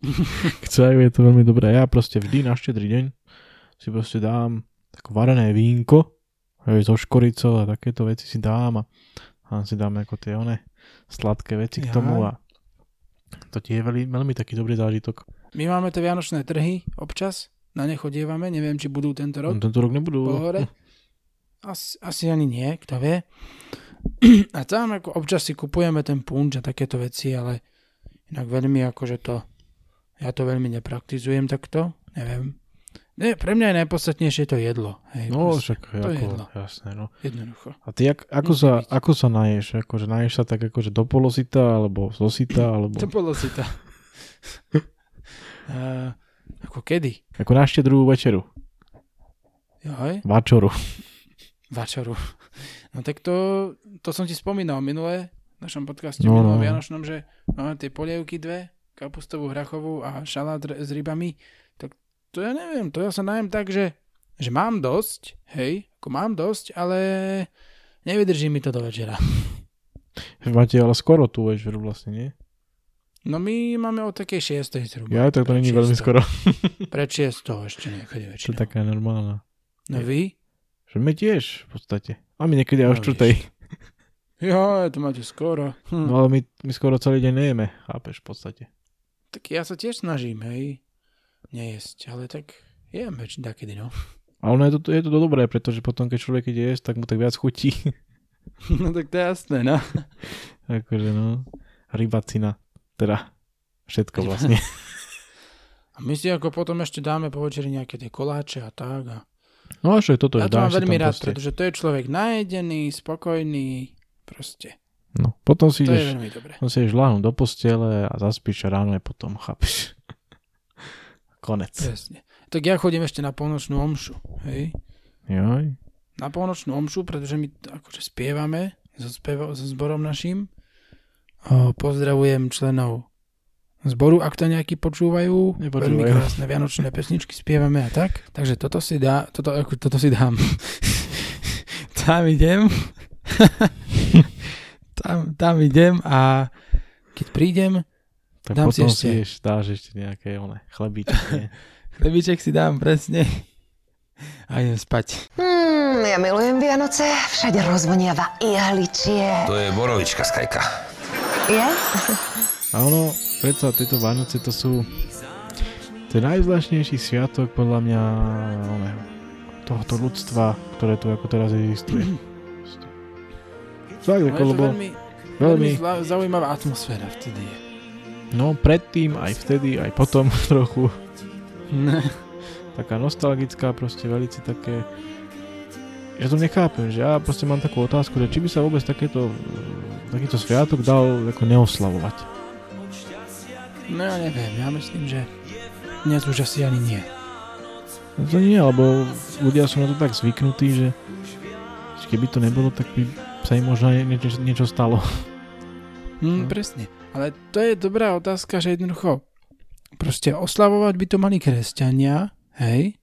<laughs> k čaju je to veľmi dobré. Ja proste vždy na štedrý deň si proste dám tak varené vínko, hej, so škoricou a takéto veci si dám a, a si dám ako tie one sladké veci k tomu a to ti je veľmi, veľmi taký dobrý zážitok. My máme tie vianočné trhy občas, na ne chodievame, neviem, či budú tento rok. No, tento rok nebudú. Po hore. Asi, asi ani nie, kto vie. A tam ako občas si kupujeme ten punč a takéto veci, ale inak veľmi akože to, ja to veľmi nepraktizujem takto, neviem. Ne, pre mňa je najpodstatnejšie to jedlo. Hej, no, proste, však to ako, je jedlo. jasné, no. Jednoducho. A ty jak, ako, sa, ako sa naješ? Akože naješ sa tak akože do polosita, alebo zosita, <clears throat> alebo... Do polosita. <laughs> uh, ako kedy? Ako na štedrú večeru. Joj. Vačoru. Vačoru. No tak to, to som ti spomínal minule, v našom podcaste No, minulom no. Vianočnom, že máme tie polievky dve, kapustovú, hrachovú a šalát s rybami, to ja neviem, to ja sa najem tak, že, že mám dosť, hej, ako mám dosť, ale nevydrží mi to do večera. Máte ale skoro tú večeru vlastne, nie? No my máme od takej 6. zhruba. Ja, tak to není veľmi 6. skoro. Pred 6. ešte niekedy To je taká normálna. No vy? Že my tiež v podstate. A my niekedy o No, štvrtej. Jo, to máte skoro. Hm. No ale my, my skoro celý deň nejeme, chápeš v podstate. Tak ja sa tiež snažím, hej, nejesť, ale tak jem väčšina takedy, no. A ono je to, je to dobré, pretože potom, keď človek ide jesť, tak mu tak viac chutí. <laughs> no tak to je jasné, no. <laughs> akože no, rybacina. Teda všetko vlastne. <laughs> A my si ako potom ešte dáme po večeri nejaké tie koláče a tak. A... No a čo je toto? ja to mám veľmi rád, proste- pretože to je človek najedený, spokojný, proste. No, potom si To je ideš, veľmi dobré. potom si ideš do postele a zaspíš a ráno je potom, chápeš. Konec. Presne. Tak ja chodím ešte na polnočnú omšu. Hej. Joj. Na polnočnú omšu, pretože my akože spievame so, spevo, so zborom našim. O, pozdravujem členov zboru, ak to nejakí počúvajú. Nepočúvajú. Veľmi krásne vianočné pesničky spievame a tak. Takže toto si dá, toto, ako, toto si dám. <laughs> tam idem. <laughs> tam, tam idem a keď prídem, Tak Dám si potom ešte- si ješ, dáš ešte nejaké one, chlebíčky. nie? <laughs> chlebiček si dám presne a idem spať. Hmm, ja milujem Vianoce, všade rozvoniava ihličie. To je borovička, Skajka. Je? A ono, predsa tieto Vánoce to sú to je najzvláštnejší sviatok podľa mňa oného, tohoto ľudstva, ktoré tu ako teraz existuje. Tak, No, ako, lebo veľmi, veľmi zaujímavá atmosféra vtedy je. No predtým, aj vtedy, aj potom <laughs> trochu Ne. taká nostalgická, proste velice také ja to nechápem, že ja proste mám takú otázku, že či by sa vôbec takéto, takýto sviatok dal ako neoslavovať. No ja neviem, ja myslím, že dnes už asi ani nie. No to nie, lebo ľudia sú na to tak zvyknutí, že keby to nebolo, tak by sa im možno nie- niečo, niečo stalo. Hm, presne. Ale to je dobrá otázka, že jednoducho proste oslavovať by to mali kresťania, hej,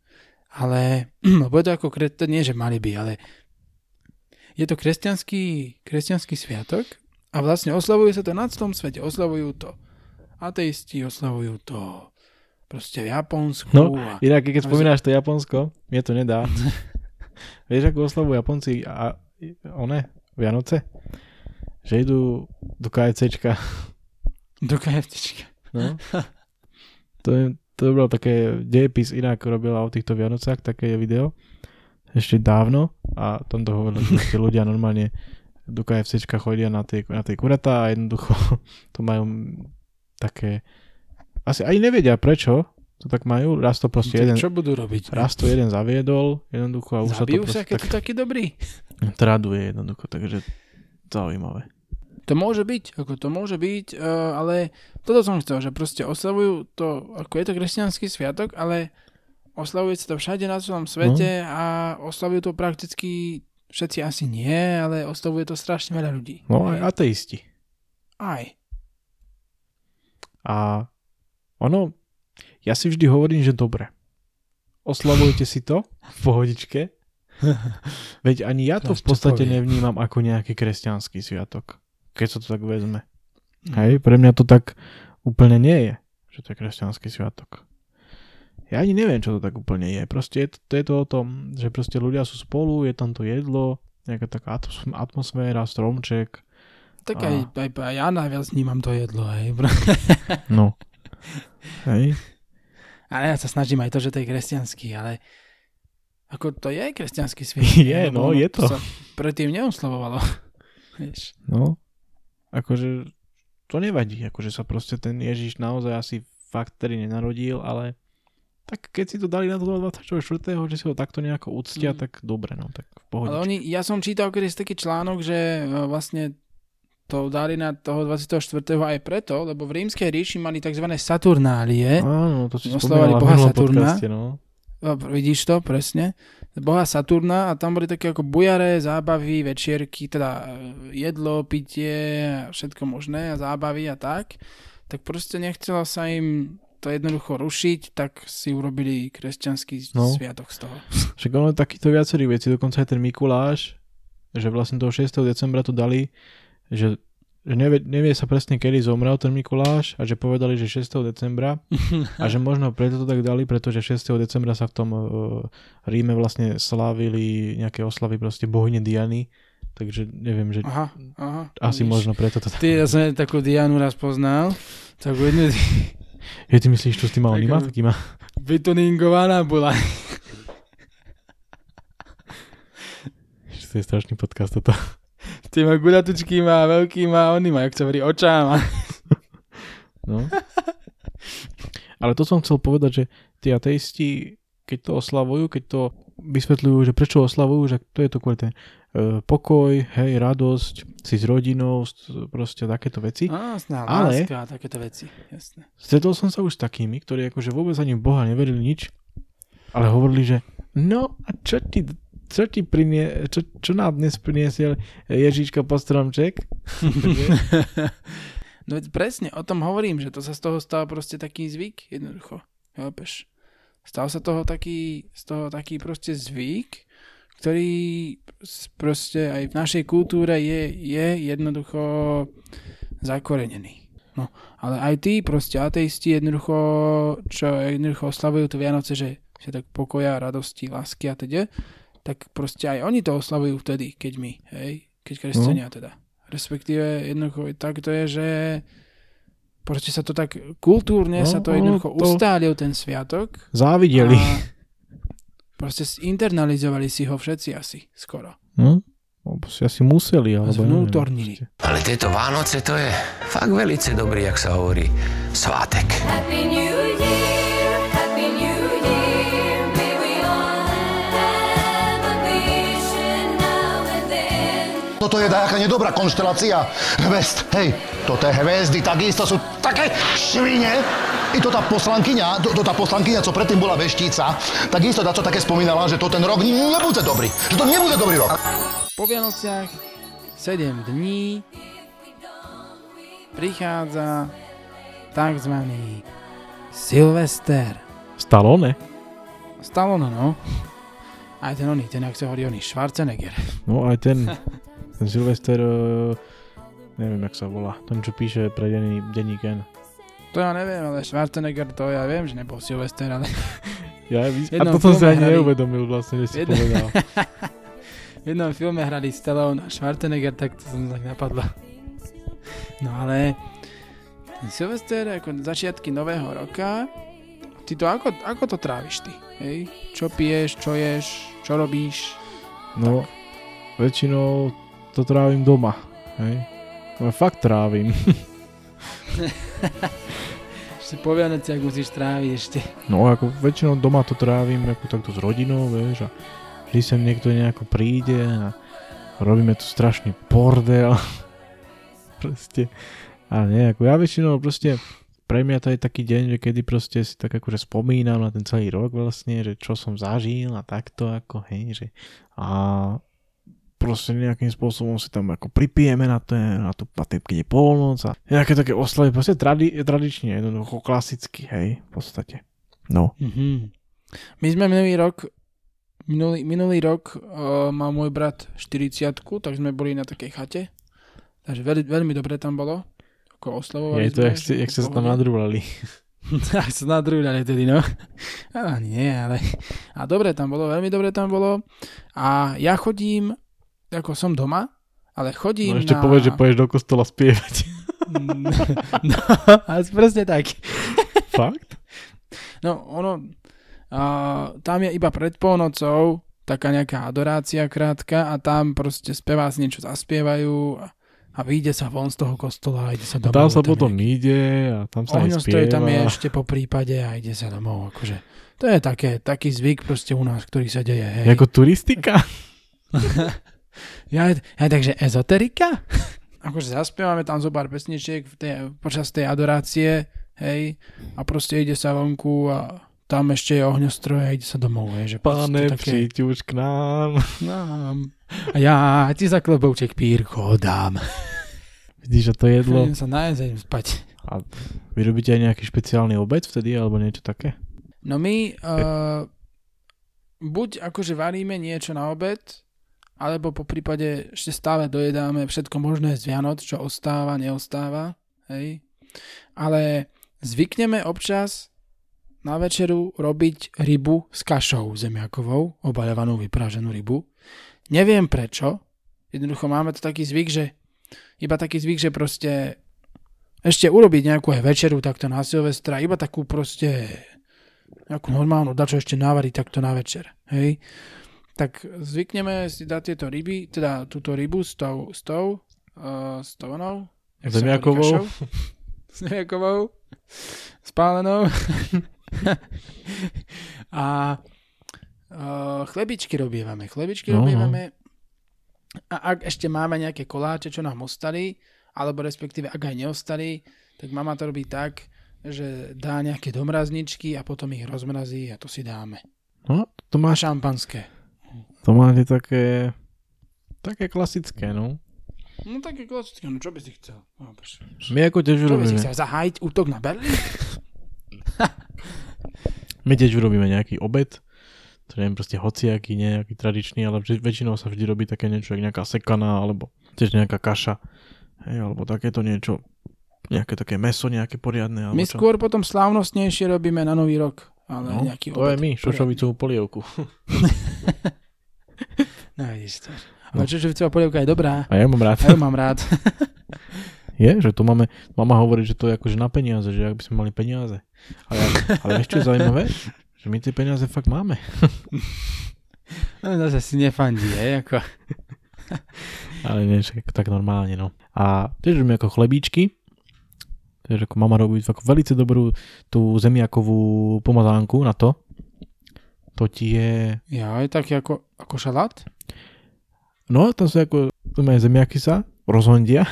ale, <clears throat> lebo je to ako, to nie, že mali by, ale je to kresťanský, kresťanský sviatok a vlastne oslavuje sa to na celom svete. Oslavujú to ateisti, oslavujú to proste v Japonsku. No, a, Inak, keď Ale- spomínaš to Japonsko, mne to nedá. <laughs> Vieš, ako oslavujú Japonci a one, Vianoce? Že idú do KFCčka. Do KFTčka. No. <laughs> To, je, to bolo také dejepis inak robila o týchto Vianocách, také video. Ešte dávno a tam to hovorili, že ľudia normálne do KFCčka chodia na tej, na tej kuratá a jednoducho <laughs> to majú také asi aj nevedia prečo to tak majú, raz to proste jeden, Čo budú robiť? raz to jeden zaviedol jednoducho a už Zabijú sa sa, to keď proste sú taký dobrý. tak traduje jednoducho, takže zaujímavé. To môže byť, ako to môže byť, uh, ale toto som chcel, že proste oslavujú to, ako je to kresťanský sviatok, ale oslavuje sa to všade na celom svete a oslavujú to prakticky všetci asi nie, ale oslavuje to strašne veľa ľudí. No aj ateisti. Aj. A ono, ja si vždy hovorím, že dobre. Oslavujte si to v pohodičke. <laughs> Veď ani ja to v podstate nevnímam ako nejaký kresťanský sviatok. Keď sa to tak vezme. Mhm. Hej, pre mňa to tak úplne nie je, že to je kresťanský sviatok. Ja ani neviem, čo to tak úplne je. Proste je to, to je to o tom, že proste ľudia sú spolu, je tam to jedlo, nejaká taká atmos- atmosféra, stromček. Tak A- aj, aj, aj ja najviac vnímam to jedlo, hej. <laughs> No. Hej. Ale ja sa snažím aj to, že to je kresťanský, ale ako to je kresťanský sviatok. <laughs> Je, lebo no, je to. sa predtým neoslavovalo. <laughs> Vieš. No, akože to nevadí, akože sa proste ten Ježiš naozaj asi fakt tedy nenarodil, ale tak keď si to dali na toho 24., že si ho takto nejako uctia, Mm. tak dobre, no, tak v pohode. Ale oni, ja som čítal kedy taký článok, že e, vlastne to dali na toho 24. aj preto, lebo v rímskej ríši mali tzv. Saturnálie. Áno, to si v Boha Saturna. podcaste, no. A Vidíš to, presne. Boha Saturna a tam boli také ako bujare, zábavy, večierky, teda e, jedlo, pitie, a všetko možné a zábavy a tak. Tak proste nechcelo sa im to jednoducho rušiť, tak si urobili kresťanský No. sviatok z toho. <laughs> Však ono takýchto viacerých vecí, dokonca aj ten Mikuláš, že vlastne toho 6. decembra to dali, že, že nevie, nevie sa presne kedy zomrel ten Mikuláš a že povedali, že 6. decembra a že možno preto to tak dali, pretože 6. decembra sa v tom uh, Ríme vlastne slávili nejaké oslavy proste bohyne Diany, takže neviem, že Aha, aha. asi vidíš. možno preto to tak... Ty, ja som takú Dianu raz poznal, takú jednu Je, ty myslíš, čo s tým mal? Ako- Taký má? vytuningovaná bola. Že to je strašný podcast toto. S tými gulatučkými a veľkými a onými, jak sa hovorí, očáma. No. Ale to som chcel povedať, že tí ateisti, keď to oslavujú, keď to vysvetľujú, že prečo oslavujú, že to je to kvôli tej e, pokoj, hej, radosť, si s rodinou, s- proste takéto veci. Á, sná, Ale- láska a takéto veci. Jasné. Stretol som sa už s takými, ktorí akože vôbec ani v Boha neverili nič, ale hovorili, že no a čo ti, čo ti prinie, čo, čo nám dnes priniesiel Ježiško po stromček? <laughs> No veď presne, o tom hovorím, že to sa z toho stal proste taký zvyk, jednoducho. Chápeš? Stal sa toho taký, z toho taký proste zvyk, ktorý proste aj v našej kultúre je, je jednoducho zakorenený. No, ale aj tí proste ateisti jednoducho, čo jednoducho oslavujú tu Vianoce, že tak pokoja, radosti, lásky a teda, tak proste aj oni to oslavujú vtedy, keď my, hej, keď kresťania teda. Respektíve jednoducho tak to je, že proste sa to tak kultúrne No, sa to jednoducho to- ustálil ten sviatok Závideli. <laughs> proste internalizovali si ho všetci asi skoro. Lebo si asi museli, alebo neviem. zvnútornili. Ale tieto Vánoce to je fakt velice dobrý, jak sa hovorí, svátek. Happy New Year, Toto je nejaká nedobrá konštelácia hviezd. Hej, toto je hviezdy, takisto sú také švine. I to tá poslankyňa, to, to tá poslankyňa, co predtým bola veštíca, takisto to také spomínala, že to ten rok nebude dobrý. Že to nebude dobrý rok. Po Vianociach 7 dní prichádza tzv. Silvester. Stallone? Stallone, no. Aj ten oný, ten, ak sa hovorí oný, Schwarzenegger. No aj ten, <laughs> ten Sylvester, eh, neviem, jak sa volá, ten, čo píše pre denní, denník N. To ja neviem, ale Schwarzenegger, to ja viem, že nebol Silvester, ale <laughs> Ja, a toto som si ani hrali- neuvedomil vlastne, že si Jedno- povedal. <laughs> v jednom filme hrali Stallone a Schwarzenegger, tak to som tak napadlo. No ale Silvester, ako začiatky nového roka, ty to ako, ako to tráviš ty? Hej? Čo piješ, čo ješ, čo robíš? No, väčšinou to trávim doma, hej. No fakt trávim. <laughs> Ešte po Vianociach musíš tráviť ešte. No ako väčšinou doma to trávim ako takto s rodinou, vieš, a vždy sem niekto nejako príde a robíme tu strašný bordel. <laughs> proste. A nie, ako ja väčšinou proste pre mňa to je taký deň, že kedy proste si tak akože spomínam na ten celý rok vlastne, že čo som zažil a takto ako, hej, že a proste nejakým spôsobom si tam ako pripijeme na, ten, na, tú, na ten, keď je polnoc a nejaké také oslavy, proste tradi, tradične, jednoducho klasicky, hej, v podstate. No. Mhm. My sme minulý rok minulý, minulý rok uh, mal môj brat 40 tak sme boli na takej chate. Takže veľmi, veľmi dobre tam bolo. Ako oslavovali Je to, sme, jak, ste, jak ste sa tam pohode. nadrúvali. tak <laughs> sa nadrúľali tedy, no. A nie, ale... A dobre tam bolo, veľmi dobre tam bolo. A ja chodím, ako som doma, ale chodím No ešte na... povedz, že pôjdeš do kostola spievať. <laughs> no, a presne tak. <laughs> Fakt? No, ono, uh, tam je iba pred polnocou taká nejaká adorácia krátka a tam proste speváci niečo zaspievajú a, a vyjde sa von z toho kostola a ide sa domov. tam sa je potom nejaký- ide a tam sa Ohňostroj spieva. tam je ešte po prípade a ide sa domov. Akože. To je také, taký zvyk proste u nás, ktorý sa deje. Hej. Ako turistika? <laughs> Ja, ja takže ezoterika? <laughs> akože zaspievame tam zo pár pesničiek v tej, počas tej adorácie, hej, a proste ide sa vonku a tam ešte je ohňostroj a ide sa domov, hej, že Pane, také, príď už k nám. nám. A ja ti za klobouček pírko dám. <laughs> Vidíš, že to jedlo. Idem sa nájsť a idem spať. A vy robíte aj nejaký špeciálny obed vtedy, alebo niečo také? No my uh, buď akože varíme niečo na obed, alebo po prípade ešte stále dojedáme všetko možné z Vianoc, čo ostáva, neostáva, hej. Ale zvykneme občas na večeru robiť rybu s kašou zemiakovou, obaľovanú vypraženú rybu. Neviem prečo, jednoducho máme to taký zvyk, že iba taký zvyk, že proste ešte urobiť nejakú aj večeru takto na Silvestra, iba takú proste nejakú normálnu, dačo ešte navariť takto na večer, hej. Tak zvykneme si dať tieto ryby, teda túto rybu s tou, s tou, uh, s tou onou, Zemiakovou? <laughs> Zemiakovou, spálenou. <laughs> a uh, chlebičky robievame, chlebičky No, no. robievame A ak ešte máme nejaké koláče, čo nám ostali, alebo respektíve ak aj neostali, tak mama to robí tak, že dá nejaké domrazničky a potom ich rozmrazí a to si dáme. No, to A máš, šampanské. To máte také, také klasické, no. No také klasické, no čo by si chcel? No. My ako tiež čo by si urobíme, chcel? Zahájiť útok na Berlín? <laughs> my tiež urobíme nejaký obed, to neviem, proste hociaký, nejaký tradičný, ale väčšinou sa vždy robí také niečo, jak nejaká sekaná, alebo tiež nejaká kaša, hej, alebo takéto niečo, nejaké také meso, nejaké poriadne, alebo My čo. skôr potom slávnostnejšie robíme na Nový rok. Ale No, nejaký to je obed my, poriadny. šošovicovú polievku. <laughs> No vidíš to. Ale čočovicová polievka je dobrá. A ja mám rád. Ja ju mám rád. <laughs> Je, že to máme, mama hovorí, že to je akože na peniaze, že ak by sme mali peniaze. Ale, ale ešte je zaujímavé, že my tie peniaze fakt máme. <laughs> No zase si nefandí, hej, ako. Ale nie, tak normálne, no. A tiež robíme ako chlebíčky. Tiež ako mama robí ako velice dobrú tú zemiakovú pomazánku na to. To ti je... Ja, je taký ako, ako šalát? No, to sú ako... Zemiaky sa rozhondia,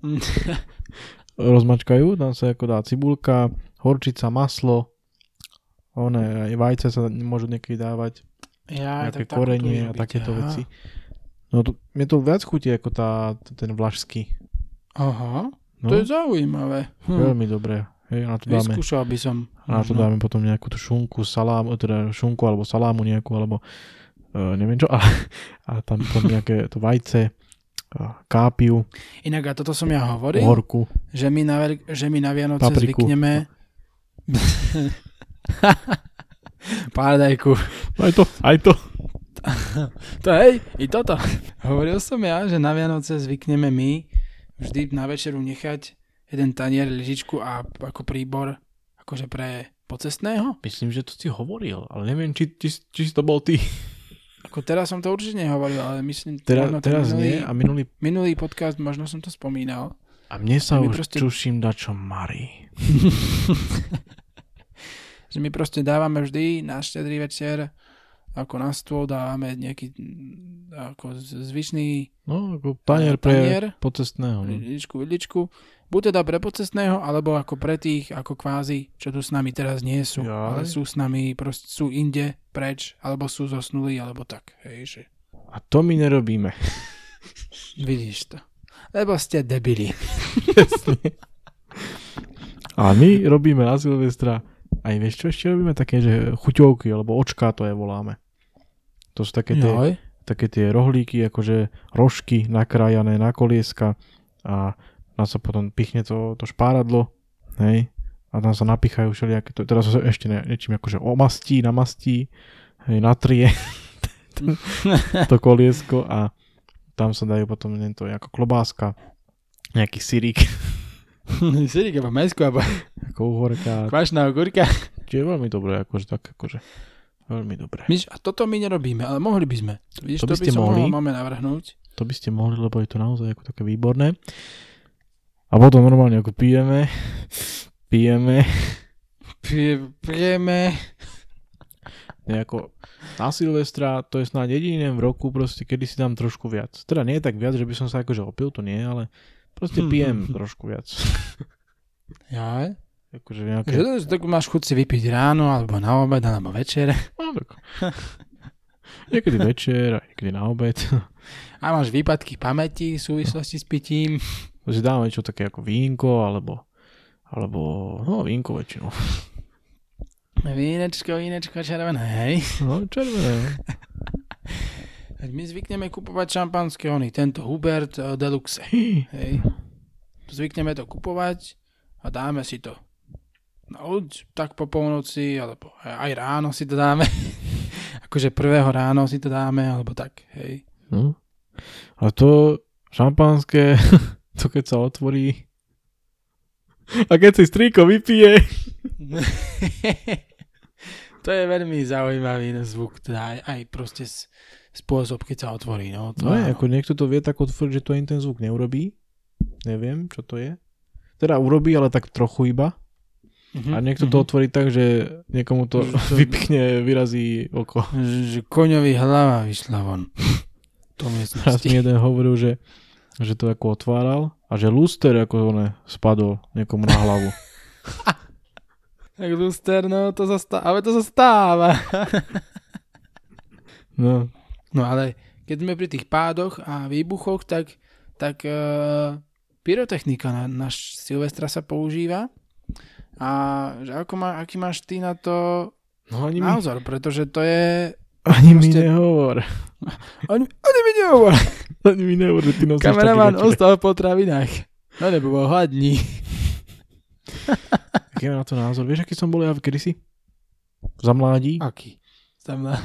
<laughs> rozmačkajú, tam sa ako dá cibulka, horčica, maslo, one, aj vajce sa môžu niekedy dávať, Ja, nejaké tak korenie a takéto aha. veci. No to, mne to viac chutí ako tá, ten vlašský. Aha, No, to je zaujímavé. Hm. veľmi dobré. Hej, na to dáme, Vyskúšal by som. na to dáme potom nejakú tú šunku, salámu, teda šunku alebo salámu nejakú, alebo uh, neviem čo, <laughs> a, a tam potom nejaké to vajce, kápiu, Inak a toto som ja hovoril, horku. že my na, že my na Vianoce Papriku. zvykneme... <laughs> Pádajku. Aj to, aj to. <laughs> To hej, i toto. Hovoril som ja, že na Vianoce zvykneme my vždy na večeru nechať jeden tanier, lyžičku a ako príbor akože pre pocestného. Myslím, že to si hovoril, ale neviem, či, či, či to bol ty. Ako teraz som to určite nehovoril, ale myslím, ten teraz minulý, nie a minulý... minulý podcast, možno som to spomínal. A mne sa už proste- čuším dačo marí. <laughs> <laughs> že my proste dávame vždy na štedrý večer ako na stôl dávame nejaký mm, ako zvyšný No, ako tanier Eh, pre tanier. pocestného. No. Ličku, vidličku. Buď teda pre pocestného, alebo ako pre tých, ako kvázi, čo tu s nami teraz nie sú. Jaj. Ale sú s nami, proste sú inde, preč, alebo sú zosnulí, alebo tak. Hej, že A to my nerobíme. <laughs> vidíš to. Lebo ste debili. A my robíme na Silvestra aj vieš čo ešte robíme? Také, že chuťovky, alebo očká to je voláme. To sú také tie, také tie rohlíky, akože rožky nakrájané na kolieska a tam sa potom pichne to, to špáradlo, hej, a tam sa napichajú všelijaké, to, teraz sa ešte ne, niečím akože omastí, namastí, hej, natrie <laughs> to, <laughs> to koliesko a tam sa dajú potom to ako klobáska, nejaký syrík, <laughs> Sirik, alebo mesku, alebo ako uhorka, kvašná ogurka. čo je veľmi dobré, akože tak, akože veľmi dobré. Myš, a toto my nerobíme, ale mohli by sme. Vidíš, To to, by by ste som mohli. mohol máme navrhnúť. To by ste mohli, lebo je to naozaj ako také výborné. A potom normálne ako pijeme, pijeme, Pije, pijeme. nejako na Silvestra, to je snáď jediný v roku, proste, kedy si dám trošku viac. Teda nie je tak viac, že by som sa akože opil, to nie, ale proste Mhm. pijem trošku viac. Ja, akože nejaké... že tak máš chuť si vypiť ráno, alebo na obed, alebo večer. No, tak. Niekedy večer, a niekedy na obed. A máš výpadky pamäti v súvislosti s pitím. Si dáme čo také ako vínko, alebo alebo, no vínko väčšinou. Vínečko, vínečko červené, hej. No, červené. My zvykneme kupovať šampanské, ony, tento Hubert eh, Deluxe. Hej. Zvykneme to kupovať a dáme si to. No, tak po polnoci, alebo aj ráno si to dáme. <laughs> akože prvého ráno si to dáme, alebo tak, hej. No. A to šampanské, <laughs> <laughs> to keď sa otvorí a keď si strýko vypije, <laughs> to je veľmi zaujímavý zvuk, teda aj, aj proste spôsob, keď sa otvorí. No, to no je, ako niekto to vie tak otvoriť, že to ani ten zvuk neurobí. Neviem, čo to je. Teda urobí, ale tak trochu iba. Mhm, A niekto to mhm. otvorí tak, že niekomu to <laughs> to- vypichne, vyrazí oko. Že- koňový hlava vyšla von. To Raz miestnosti. mi jeden hovoril, že, že to ako otváral a že luster ako one spadol niekomu na hlavu. <laughs> Tak luster, no to sa stáva, ale to sa stáva. <laughs> No, No ale keď sme pri tých pádoch a výbuchoch, tak, tak uh, pyrotechnika na, na Silvestra sa používa. A že ako má, aký máš ty na to no ani, mi, názor? Pretože to je... ani mi proste- nehovor. <laughs> Ani, ani mi nehovor. Ani mi nehovor, že ty nosíš Kameraman ostal v potravinách. No nebo bol hladný. <laughs> Aký na to názor? Vieš, aký som bol ja v kedysi? Za mládí? Aký? Tam na...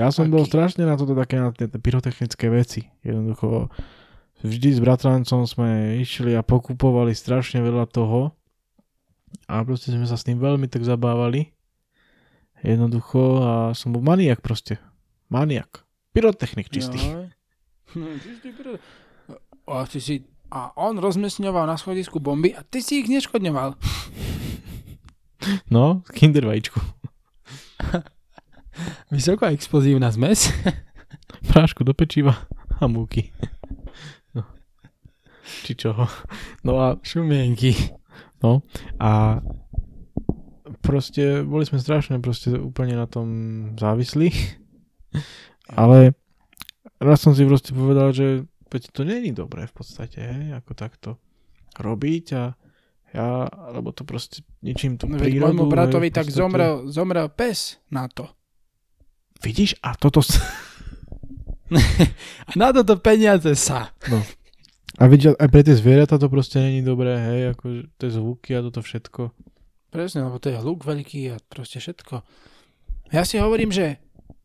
Ja som bol aký? strašne na toto také na tie tie pyrotechnické veci. Jednoducho vždy s bratrancom sme išli a pokupovali strašne veľa toho a proste sme sa s tým veľmi tak zabávali. Jednoducho a som bol maniak proste. Maniak. Pyrotechnik čistý. Jo. No, A, ty si, a on rozmesňoval na schodisku bomby a ty si ich neškodňoval. No, kinder vajíčku. Vysoká explozívna zmes. Prášku do pečiva a múky. No. Či čoho. No a Šumienky. No a proste boli sme strašne proste úplne na tom závislí. Ale raz som si proste povedal, že veď to není dobré v podstate, hej, ako takto robiť a ja, lebo to proste ničím tú No, prírodu. môjmu bratovi hej, tak podstate. zomrel, zomrel pes na to. Vidíš? A toto... <laughs> A na toto peniaze sa. A vidíš, aj pre tie zvieratá to proste není dobré, hej, ako tie zvuky a toto všetko. Presne, lebo to je hluk veľký a proste všetko. Ja si hovorím, že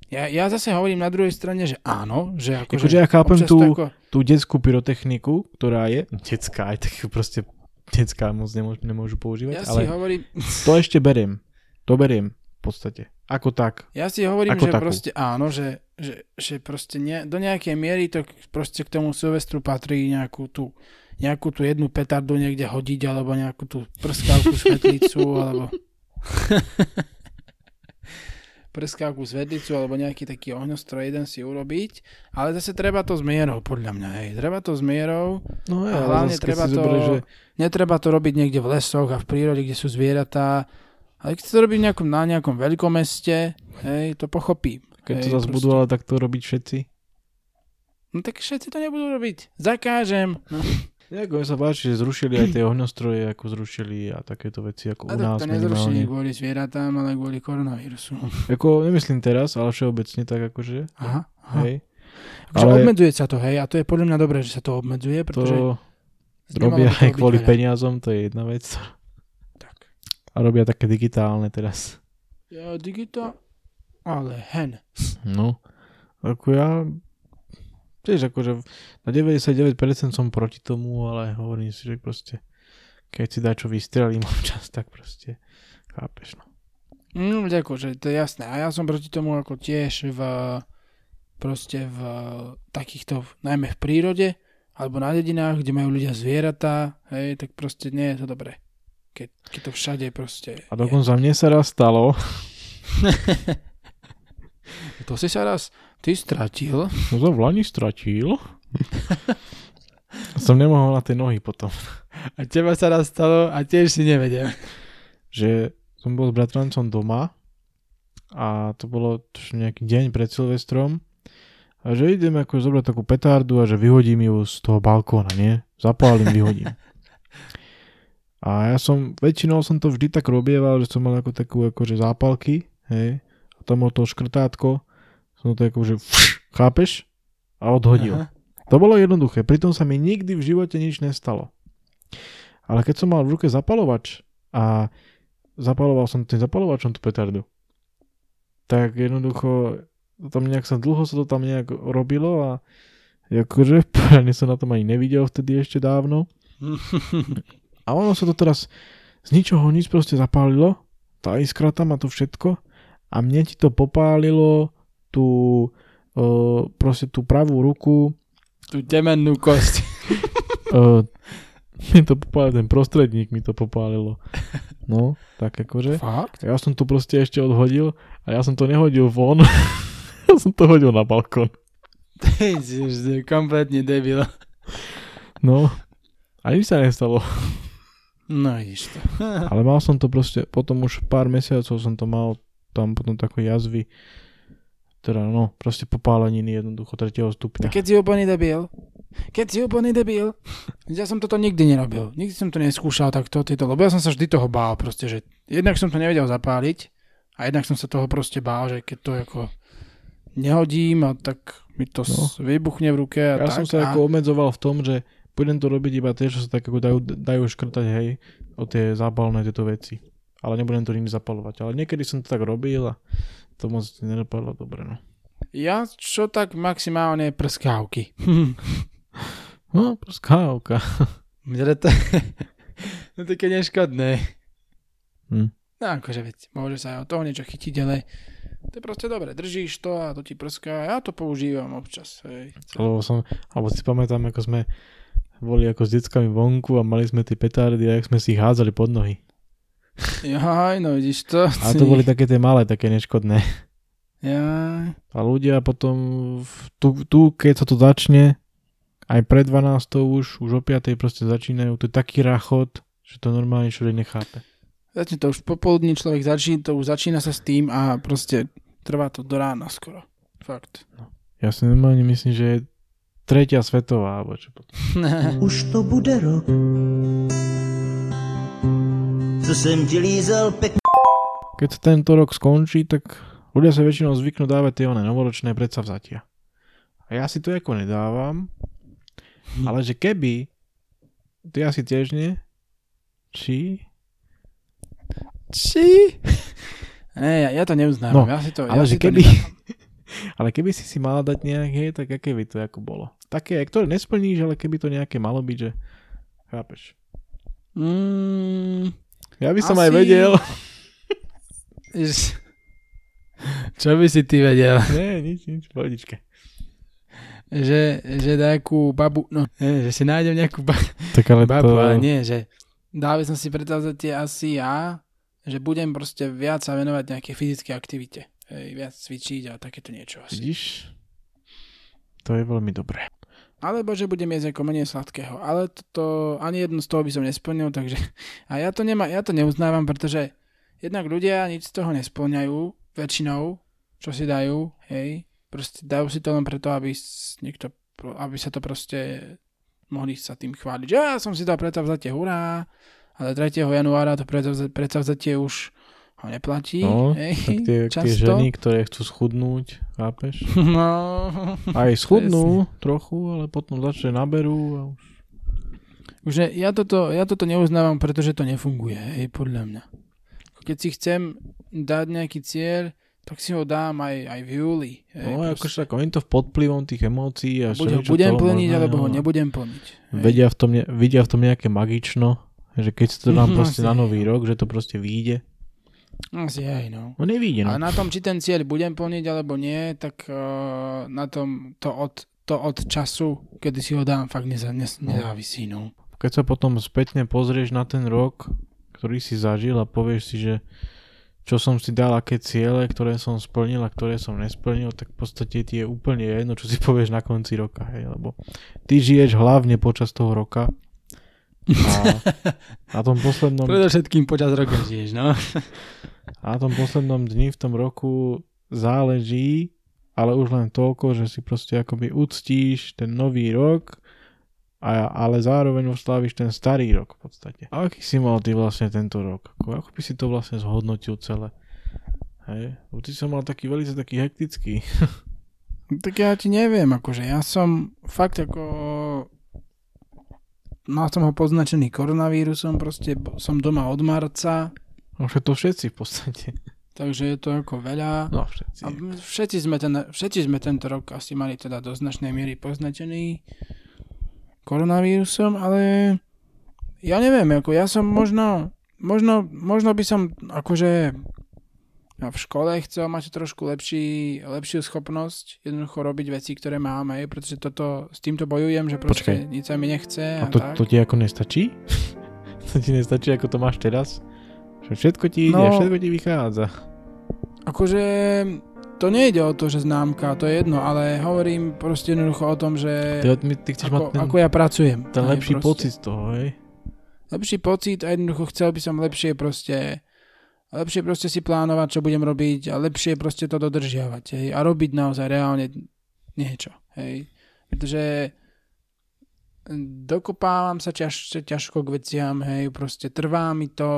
ja, ja zase hovorím na druhej strane, že áno, že akože... Akože ja chápem tú, ako, tú detskú pyrotechniku, ktorá je, detská, aj tak proste detská moc nemôžu, nemôžu používať, ja si ale hovorím, to ešte beriem. To beriem v podstate. Ako tak. ja si hovorím, Ako že takú. proste áno, že, že, že proste ne, do nejakej miery to proste k tomu Silvestru patrí nejakú tú nejakú tú jednu petardu niekde hodiť, alebo nejakú tú prskavku <laughs> svetlicu, alebo <laughs> prskavku svetlicu, alebo nejaký taký ohňostroj jeden si urobiť, ale zase treba to s mierou, podľa mňa, hej. Treba to s mierou, No A ja, hlavne treba to, zoberieš, že netreba to robiť niekde v lesoch a v prírode, kde sú zvieratá. Ale keď to robí v nejakom, na nejakom veľkomeste, hej, to pochopím. keď hej, to zase budú ale takto robiť všetci. No tak všetci to nebudú robiť. Zakážem. No, Nejako mi sa páči, že zrušili aj tie ohňostroje, ako zrušili a takéto veci, ako a u nás to nezrušili kvôli zvieratám, ale kvôli koronavírusu. Ako, nemyslím teraz, ale všeobecne tak akože. Aha. aha. Hej. Akože Ale- obmedzuje sa to, hej, a to je podľa mňa dobré, že sa to obmedzuje, pretože To robia toho aj kvôli veľa. peniazom, to je jedna vec. Tak. A robia také digitálne teraz. Ja, digita, ale hen. No, ako ja, tiež akože na 99% som proti tomu, ale hovorím si, že proste, keď si dá čo vystrelím <laughs> občas, tak proste, chápeš, no. No, akože to je jasné. A ja som proti tomu ako tiež v proste v takýchto, najmä v prírode, alebo na dedinách, kde majú ľudia zvieratá, hej, tak proste nie je to dobré. Keď, keď to všade proste A dokonca mne sa raz stalo, je. <laughs> To si sa raz ty stratil. no som v Lani stratil, som nemohol na tie nohy potom, A teba sa raz stalo a tiež si nevedel. že som bol s bratrancom doma a to bolo nejaký deň pred Silvestrom a že idem ako zobrať takú petardu a že vyhodím ju z toho balkóna, nie? Zapálim, vyhodím. A ja som, väčšinou som to vždy tak robieval, že som mal ako takú akože zápalky, hej, a tam bolo to škrtátko, som to akože, chápeš? A odhodil. Aha. To bolo jednoduché, pritom sa mi nikdy v živote nič nestalo. Ale keď som mal v ruke zapalovač a zapaloval som tým zapalovačom tú petardu, tak jednoducho tam nejak sa dlho sa to tam nejak robilo a akože poradne <laughs> som na tom ani nevidel vtedy ešte dávno. <laughs> A ono sa to teraz z ničoho nič proste zapálilo, tá iskra tam a to všetko a mne ti to popálilo tú uh, proste tú pravú ruku Tú temennú kosť. uh, <laughs> <laughs> mi to popálilo, ten prostredník mi to popálilo. No, tak akože. Fakt? Ja som to proste ešte odhodil a ja som to nehodil von. <laughs> ja som to hodil na balkón. Ty si kompletne debil. No, a nič sa nestalo. No vidíš to. Ale mal som to proste, potom už pár mesiacov som to mal tam potom také jazvy. Teda no, proste popáleniny jednoducho tretieho stupňa. Keď si úplný debil, keď si úplný debil, ja som toto nikdy nerobil. Nikdy som to neskúšal takto, tieto, lebo ja som sa vždy toho bál proste, že jednak som to nevedel zapáliť a jednak som sa toho proste bál, že keď to ako nehodím a tak mi to No. vybuchne v ruke a Ja tak. som sa a... ako obmedzoval v tom, že budem to robiť iba tie, čo sa tak ako dajú, dajú škrtať, hej, o tie zápalné tieto veci. Ale nebudem to nimi zapalovať. Ale niekedy som to tak robil a to moc nedopadlo dobre, no. Ja čo tak maximálne prskávky. <laughs> No, skávka. Mne <laughs> to, <laughs> to také neškodné. Hm. No akože veď, môže sa aj od toho niečo chytiť, ale to je proste dobre, držíš to a to ti prská, ja to používam občas, hej. Lebo som, alebo si pamätám, ako sme boli ako s deckami vonku a mali sme tie petardy a jak sme si ich hádzali pod nohy. Jaj, no vidíš to. A to boli také tie malé, také neškodné. Jaj. A ľudia potom, tu, tu keď sa to začne, aj pred 12 už, už o 5 proste začínajú, to je taký rachot, že to normálne človek nechápe. Začne to už popoludní človek začína, to už začína sa s tým a proste trvá to do rána skoro. Fakt. Ja si normálne myslím, že je tretia svetová, alebo čo potom. <laughs> Už to bude rok, co jsem ti lízel pek... Keď tento rok skončí, tak ľudia sa väčšinou zvyknú dávať tie one novoročné predsavzatia. A ja si to ako nedávam, ale že keby, ty asi tiež nie, či, Či? Ne, ja, ja to neuznávam. No, ja si to, ale ja že si to keby, nedávam. <laughs> ale keby si si mala dať nejaké, tak aké by to ako bolo. Také, ktoré nesplníš, ale keby to nejaké malo byť, že chápeš. Mm, Ja by som Asi- aj vedel. <laughs> Čo by si ty vedel? <laughs> Nie, nič, nič, pohodičke. Že, že nejakú babu, no, že si nájdem nejakú ba- Tak ale babu, to... ale nie, že dal by som si predstavzať asi ja, že budem proste viac sa venovať nejakej fyzickej aktivite. Hej, viac cvičiť a takéto niečo asi. Vidíš? To je veľmi dobré. Alebo že budem jesť ako menej sladkého. Ale toto, ani jedno z toho by som nesplnil, takže... <laughs> A ja to, nemá, ja to neuznávam, pretože jednak ľudia nič z toho nesplňajú, väčšinou, čo si dajú, hej. Proste dajú si to len preto, aby, niekto, aby sa to proste mohli sa tým chváliť. Že ja som si dal predsavzatie, hurá, ale 3. januára to predsavza- predsavzatie už ho neplatí, No, hej, tak tie, tie často. ženy, ktoré chcú schudnúť, chápeš? <laughs> No, Aj schudnú trochu, ale potom začne naberú a už... Už ne, ja, toto, ja toto neuznávam, pretože to nefunguje, hej, podľa mňa. Keď si chcem dať nejaký cieľ, tak si ho dám aj, aj v júli. Hej, No, akože tak oni to pod vplyvom tých emócií a Buď ho budem plniť, alebo ho no. nebudem plniť. Hej. Vedia v tom, ne, vidia v tom nejaké magično, že keď si to dám <laughs> proste na nový rok, že to proste vyjde. Asi aj, no. No nevíde, no. Ale na tom, či ten cieľ budem plniť alebo nie, tak uh, na tom to od, to od času, kedy si ho dám, fakt neza, nes, nezávisí, no. Keď sa potom spätne pozrieš na ten rok, ktorý si zažil a povieš si, že čo som si dal, aké ciele, ktoré som splnil a ktoré som nesplnil, tak v podstate ti je úplne jedno, čo si <laughs> povieš na konci roka, hej, lebo ty žiješ hlavne počas toho roka a na tom poslednom Predovšetkým počas roka žiješ, no. A na tom poslednom dni v tom roku záleží, ale už len toľko, že si proste akoby uctíš ten nový rok, a, ale zároveň osláviš ten starý rok v podstate. A aký si mal ty vlastne tento rok? Ako, ako by si to vlastne zhodnotil celé? Hej? Ty som mal taký veľmi taký hektický. Tak ja ti neviem, akože ja som fakt ako mal som ho poznačený koronavírusom, proste som doma od marca, No to všetci v podstate. takže je to ako veľa. No všetci. A všetci sme, ten, všetci sme tento rok asi mali teda do značnej miery poznačený koronavírusom, ale ja neviem, ako ja som možno, možno, možno by som akože v škole chcel mať trošku lepší, lepšiu schopnosť jednoducho robiť veci, ktoré máme, hej, pretože toto, s týmto bojujem, že proste Počkaj. nič sa mi nechce A a, to, tak. to ti ako nestačí? <laughs> to ti nestačí, ako to máš teraz? Že všetko ti ide, No. všetko ti vychádza. Akože to nejde o to, že známka, to je jedno, ale hovorím proste jednoducho o tom, že Ty, ty, ty chceš ako, mať ten, ako ja pracujem. ten Hej, lepší proste. pocit z toho, hej? Lepší pocit a jednoducho chcel by som lepšie proste lepšie proste si plánovať, čo budem robiť a lepšie proste to dodržiavať, hej, a robiť naozaj reálne niečo, hej. Pretože dokopávam sa ťaž, ťažko k veciam, hej, proste trvá mi to,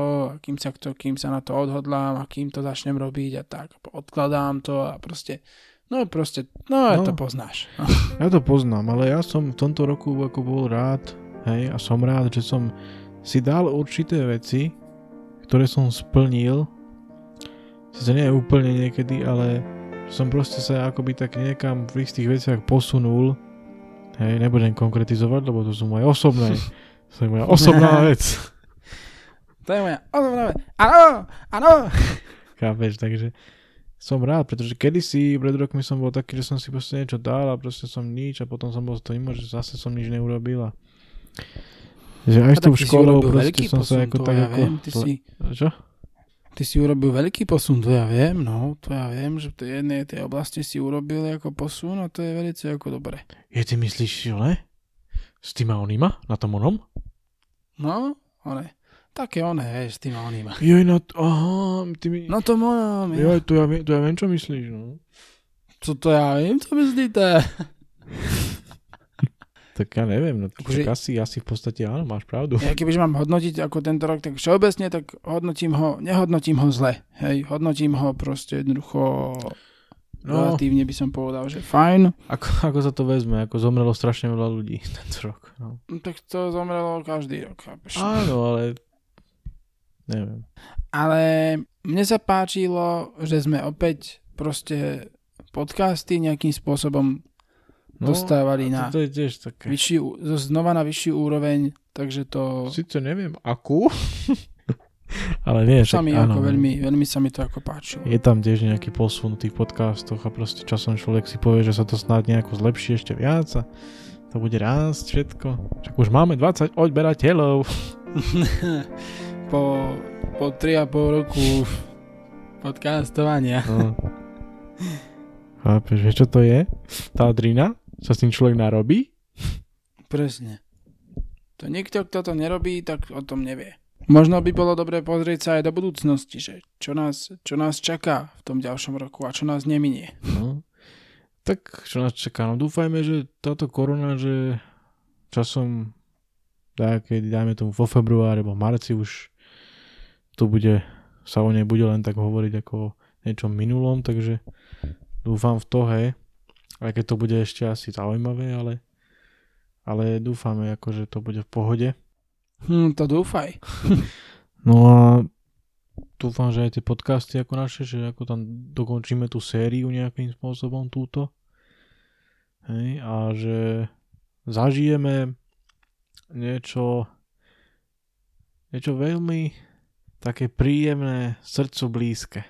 kým sa, to, kým sa na to odhodlám a kým to začnem robiť a tak, odkladám to a proste, no proste, no, no. No. to poznáš. No. Ja to poznám, ale ja som v tomto roku ako bol rád, hej, a som rád, že som si dal určité veci, ktoré som splnil. Sice nie úplne niekedy, ale som proste sa akoby tak niekam v istých veciach posunul. Hej, nebudem konkretizovať, lebo to sú moje osobné. <laughs> To je moja osobná vec. To je moja osobná vec. Áno, áno. <laughs> Chápeš, takže som rád, pretože kedysi pred rokmi som bol taký, že som si proste niečo dal a proste som nič a potom som bol toho mimo, že zase som nič neurobil a že aj s tou školou proste som sa posun, ako to tak ja ako... viem, ty zle- si- Čo? Ty si urobil veľký posun, to ja viem, no, to ja viem, že v tej jednej tej oblasti si urobil ako posun a to je veľmi ako dobre. Je, ty myslíš, ne? S týma onýma? Na tom onom? No, one, také one, hej, s tým onýma. Joj, no, aha, ty mi... No to moja, Joj, to ja, to ja viem, čo myslíš, no. co to ja viem, co myslíte? Tak ja neviem, no Akože- tak asi, asi v podstate áno, máš pravdu. Ja kebyže mám hodnotiť ako tento rok, tak všeobecne, tak hodnotím ho, nehodnotím ho zle, hej, hodnotím ho proste jednoducho, No. relatívne by som povedal, že fajn. Ako, ako sa to vezme, ako zomrelo strašne veľa ľudí <laughs> tento rok. No. No, Tak to zomrelo každý rok, chápeš? Áno, ale neviem. Ale mne sa páčilo, že sme opäť proste podcasty nejakým spôsobom No, dostávali na to, je tiež také. vyšší, znova na vyšší úroveň, takže to Sice neviem akú, <laughs> ale nie, sa mi áno, ako no. veľmi, veľmi sa mi to ako páčilo. Je tam tiež nejaký posun v tých podcastoch a proste časom človek si povie, že sa to snad nejako zlepší ešte viac a to bude rásť všetko. Však už máme 20 odberateľov. <laughs> po, po 3,5 roku podcastovania. No. Chápeš, vieš čo to je? Tá drina? Sa s tým človek narobí? Presne. To niekto, kto to nerobí, tak o tom nevie. Možno by bolo dobre pozrieť sa aj do budúcnosti, že čo nás, čo nás čaká v tom ďalšom roku a čo nás neminie. No. Tak čo nás čaká? No dúfajme, že táto korona, že časom keď dajme tomu vo februári alebo marci už tu bude, sa o nej bude len tak hovoriť ako o niečom minulom, takže dúfam v to, hej. Aj keď to bude ešte asi zaujímavé, ale, ale dúfame, ako, že to bude v pohode. Hm, to dúfaj. <laughs> No a dúfam, že aj tie podcasty ako naše, že ako tam dokončíme tú sériu nejakým spôsobom túto. Hej, a že zažijeme niečo niečo veľmi také príjemné, srdcu blízke.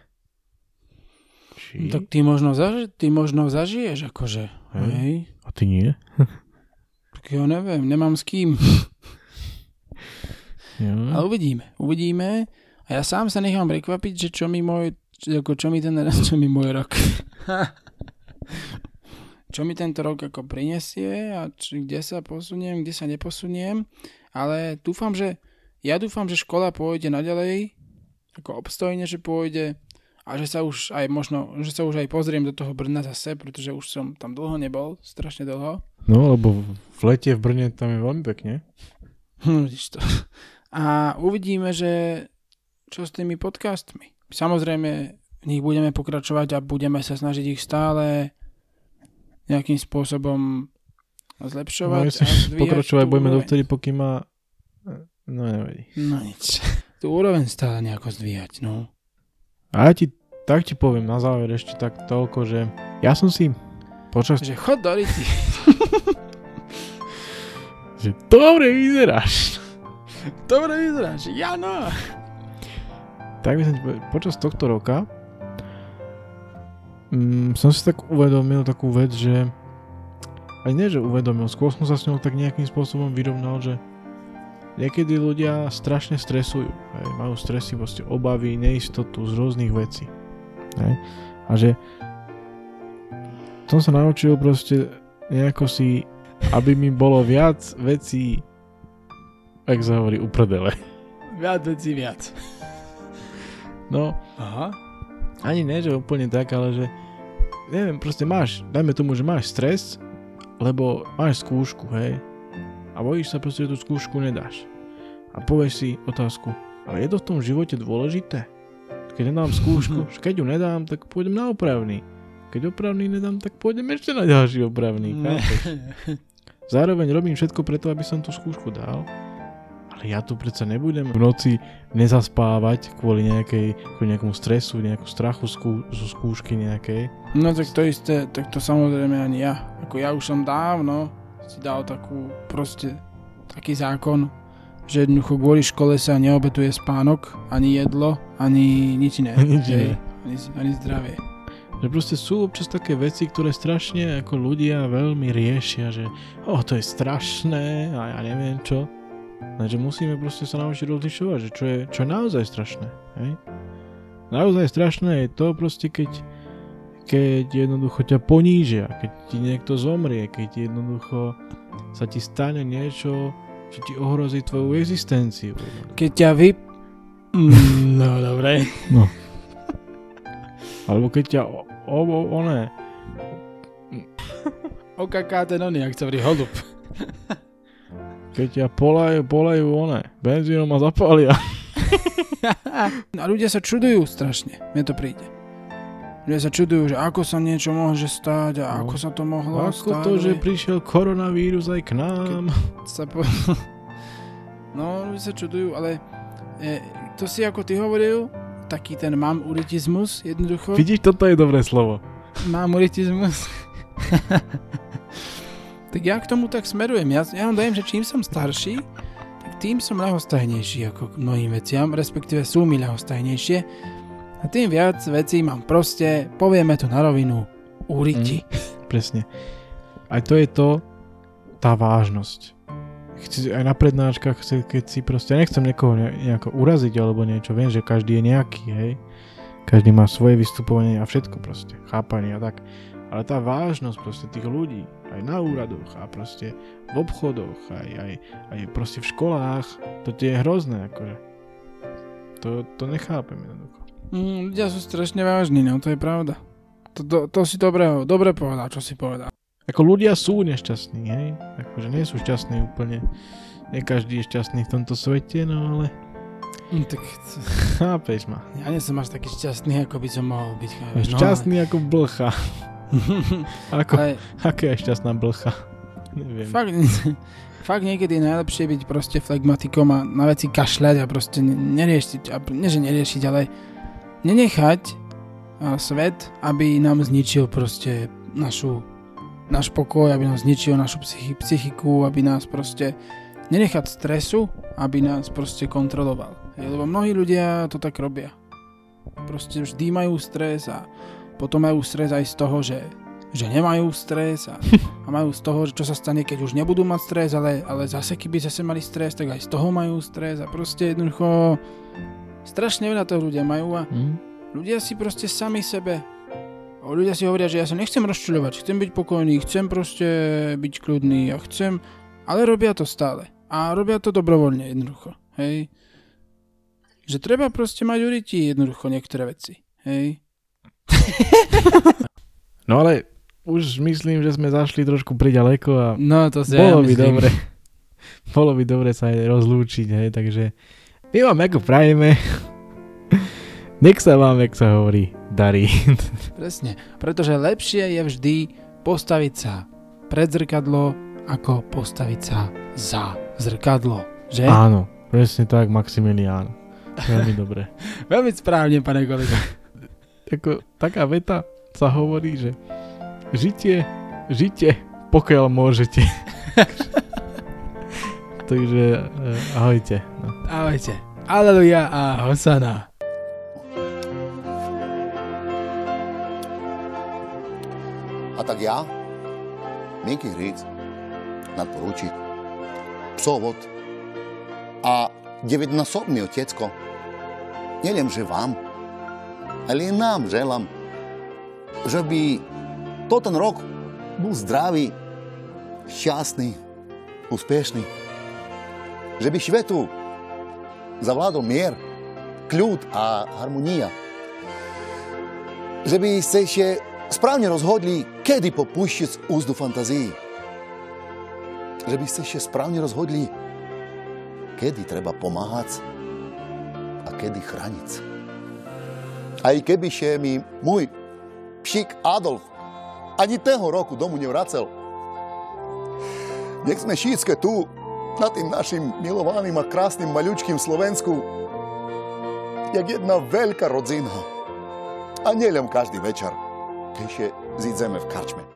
Či? Tak ty možno, zaži- ty možno zažiješ, akože. Hej. Hej. A ty nie? <laughs> Tak ja neviem, nemám s kým. <laughs> Ja. Ale uvidíme, uvidíme. A ja sám sa nechám prekvapiť, že čo mi môj, ako čo mi ten, <laughs> čo mi môj rok. čo mi tento rok ako prinesie a či, kde sa posuniem, kde sa neposuniem. Ale dúfam, že ja dúfam, že škola pôjde naďalej, ako obstojne, že pôjde a že sa už aj možno, že sa už aj pozriem do toho Brna zase, pretože už som tam dlho nebol, strašne dlho. No, lebo v lete v Brne tam je veľmi pekne. Hm, vidíš to. A uvidíme, že čo s tými podcastmi. Samozrejme, v nich budeme pokračovať a budeme sa snažiť ich stále nejakým spôsobom zlepšovať. No, a myslím, zdvíhať pokračovať budeme dovtedy, pokým má... No nevadí. No nič. <laughs> Tú úroveň stále nejako zdvíhať, no. A ja ti, tak ti poviem na záver ešte tak toľko, že ja som si počas... Že chod do ryti. <laughs> že dobre vyzeráš. Dobre vyzeráš, Jano. Tak by som ti povedal, počas tohto roka mm, som si tak uvedomil takú vec, že aj nie, že uvedomil, skôr som sa s ňou tak nejakým spôsobom vyrovnal, že niekedy ľudia strašne stresujú. Hej, majú stresy, obavy, neistotu z rôznych vecí. Hej. A že som sa naučil proste nejako si, aby mi bolo viac vecí, jak sa hovorí, uprdele. Viac vecí viac. No, Aha. ani ne, že úplne tak, ale že neviem, proste máš, dajme tomu, že máš stres, lebo máš skúšku, hej, a bojíš sa proste, že tú skúšku nedáš. A povieš si otázku, ale je to v tom živote dôležité? Keď nedám skúšku, že keď ju nedám, tak pôjdem na opravný. Keď opravný nedám, tak pôjdem ešte na ďalší opravný. <laughs> Zároveň robím všetko preto, aby som tú skúšku dal. Ale ja tu predsa nebudem v noci nezaspávať kvôli nejakej, kvôli nejakému stresu, nejakú strachu skú, zo skúšky nejakej. No tak to isté, tak to samozrejme ani ja. Ako ja už som dávno si dal takú proste taký zákon, že jednoducho kvôli škole sa neobetuje spánok, ani jedlo, ani nič iné. <laughs> Nič Hej, iné. ani, ani zdravie. Že proste sú občas také veci, ktoré strašne ako ľudia veľmi riešia, že oh, to je strašné a ja neviem čo. Takže musíme proste sa naučiť rozlišovať, že čo je, čo je naozaj strašné. Hej? Naozaj strašné je to proste, keď, keď jednoducho ťa ponížia, keď ti niekto zomrie, keď jednoducho sa ti stane niečo, čo ti ohrozí tvoju existenciu. Keď ťa vy... Mm, no dobre. No. Alebo keď ťa o, o, o, oné, Okaká ten oný, ak sa vrí holub. keď ťa polajú, polajú oné, benzínom a zapália. A <laughs> ľudia sa čudujú strašne, mne to príde. Ľudia sa čudujú, že ako sa niečo môže stať a No. ako sa to mohlo Ako stať. to, že prišiel koronavírus aj k nám. Sa po... <laughs> No, ľudia sa čudujú, ale e, to si ako ty hovoril, taký ten mamuritizmus jednoducho. Vidíš, toto je dobré slovo. Mamuritizmus. <laughs> tak ja k tomu tak smerujem. Ja, ja vám dajem, že čím som starší, tak tým som ľahostajnejší ako k mnohým veciam, respektíve sú mi ľahostajnejšie. A tým viac vecí mám proste, povieme to na rovinu, úriti. Presne. Aj to je to, tá vážnosť. Chci, aj na prednáškach, keď si proste, nechcem niekoho ne, nejako uraziť alebo niečo, viem, že každý je nejaký, hej. Každý má svoje vystupovanie a všetko proste, chápanie a tak. Ale tá vážnosť proste tých ľudí, aj na úradoch a proste v obchodoch, aj, aj, aj proste v školách, to tie je hrozné, akože. To, to nechápem. Mm, ľudia sú strašne vážni, no to je pravda. To, to, to si dobre, dobre povedal, čo si povedal. Ako ľudia sú nešťastní, hej? Akože nie sú šťastní úplne. Nie každý je šťastný v tomto svete, no ale Mm, tak chápeš ma. ja nie som až taký šťastný, ako by som mohol byť. chápeš, no, Šťastný ako blcha. <laughs> ako, Ale aká je šťastná blcha? Neviem. fakt, <laughs> fakt niekedy je najlepšie byť proste flegmatikom a na veci kašľať a proste ne- neriešiť, a nie že neriešiť, ale nenechať svet, aby nám zničil proste našu, náš pokoj, aby nám zničil našu psychi- psychiku, aby nás proste nenechať stresu, aby nás proste kontroloval. Hej, lebo mnohí ľudia to tak robia. Proste vždy majú stres a potom majú stres aj z toho, že, že nemajú stres a, <laughs> a majú z toho, že čo sa stane, keď už nebudú mať stres, ale, ale zase keby zase mali stres, tak aj z toho majú stres a proste jednoducho strašne veľa toho ľudia majú a Hm? ľudia si proste sami sebe a ľudia si hovoria, že ja sa nechcem rozčuľovať, chcem byť pokojný, chcem proste byť kľudný a chcem, ale robia to stále. A robia to dobrovoľne jednoducho, hej. Že treba proste mať uriti jednoducho niektoré veci, hej. <laughs> No ale už myslím, že sme zašli trošku priďaleko a No to si bolo ja by dobre. <laughs> Bolo by dobre sa aj rozlúčiť, hej, takže my vám ako prajeme. Nech sa vám, jak sa hovorí, darí. Presne, pretože lepšie je vždy postaviť sa pred zrkadlo, ako postaviť sa za zrkadlo, že? Áno, presne tak, Maximilián. Veľmi dobre. <laughs> Veľmi správne, pane kolega. Ako, taká veta sa hovorí, že žitie, žite, pokiaľ môžete. <laughs> Takže eh, ahojte. No. Ahojte. Aleluja a hosana. A tak ja, Miky Hríc, nadporučík, psovod a deväťnásobný otecko, nielen že vám, ale i nám želám, že by to ten rok bol zdravý, šťastný, úspešný. Že by švetu zavládol mier, kľud a harmonia. Že by sa ešte správne rozhodli, kedy popúšťať úzdu fantazii. Že by ste ešte správne rozhodli, kedy treba pomáhať a kedy chrániť. Aj keby še mi môj pšik Adolf ani toho roku domu nevracel. Nech sme šícke tu, na tým našim milovaným a krásnym maľučkým Slovensku, jak jedna veľká rodzina. A nielen každý večer, keď zídzeme v karčme.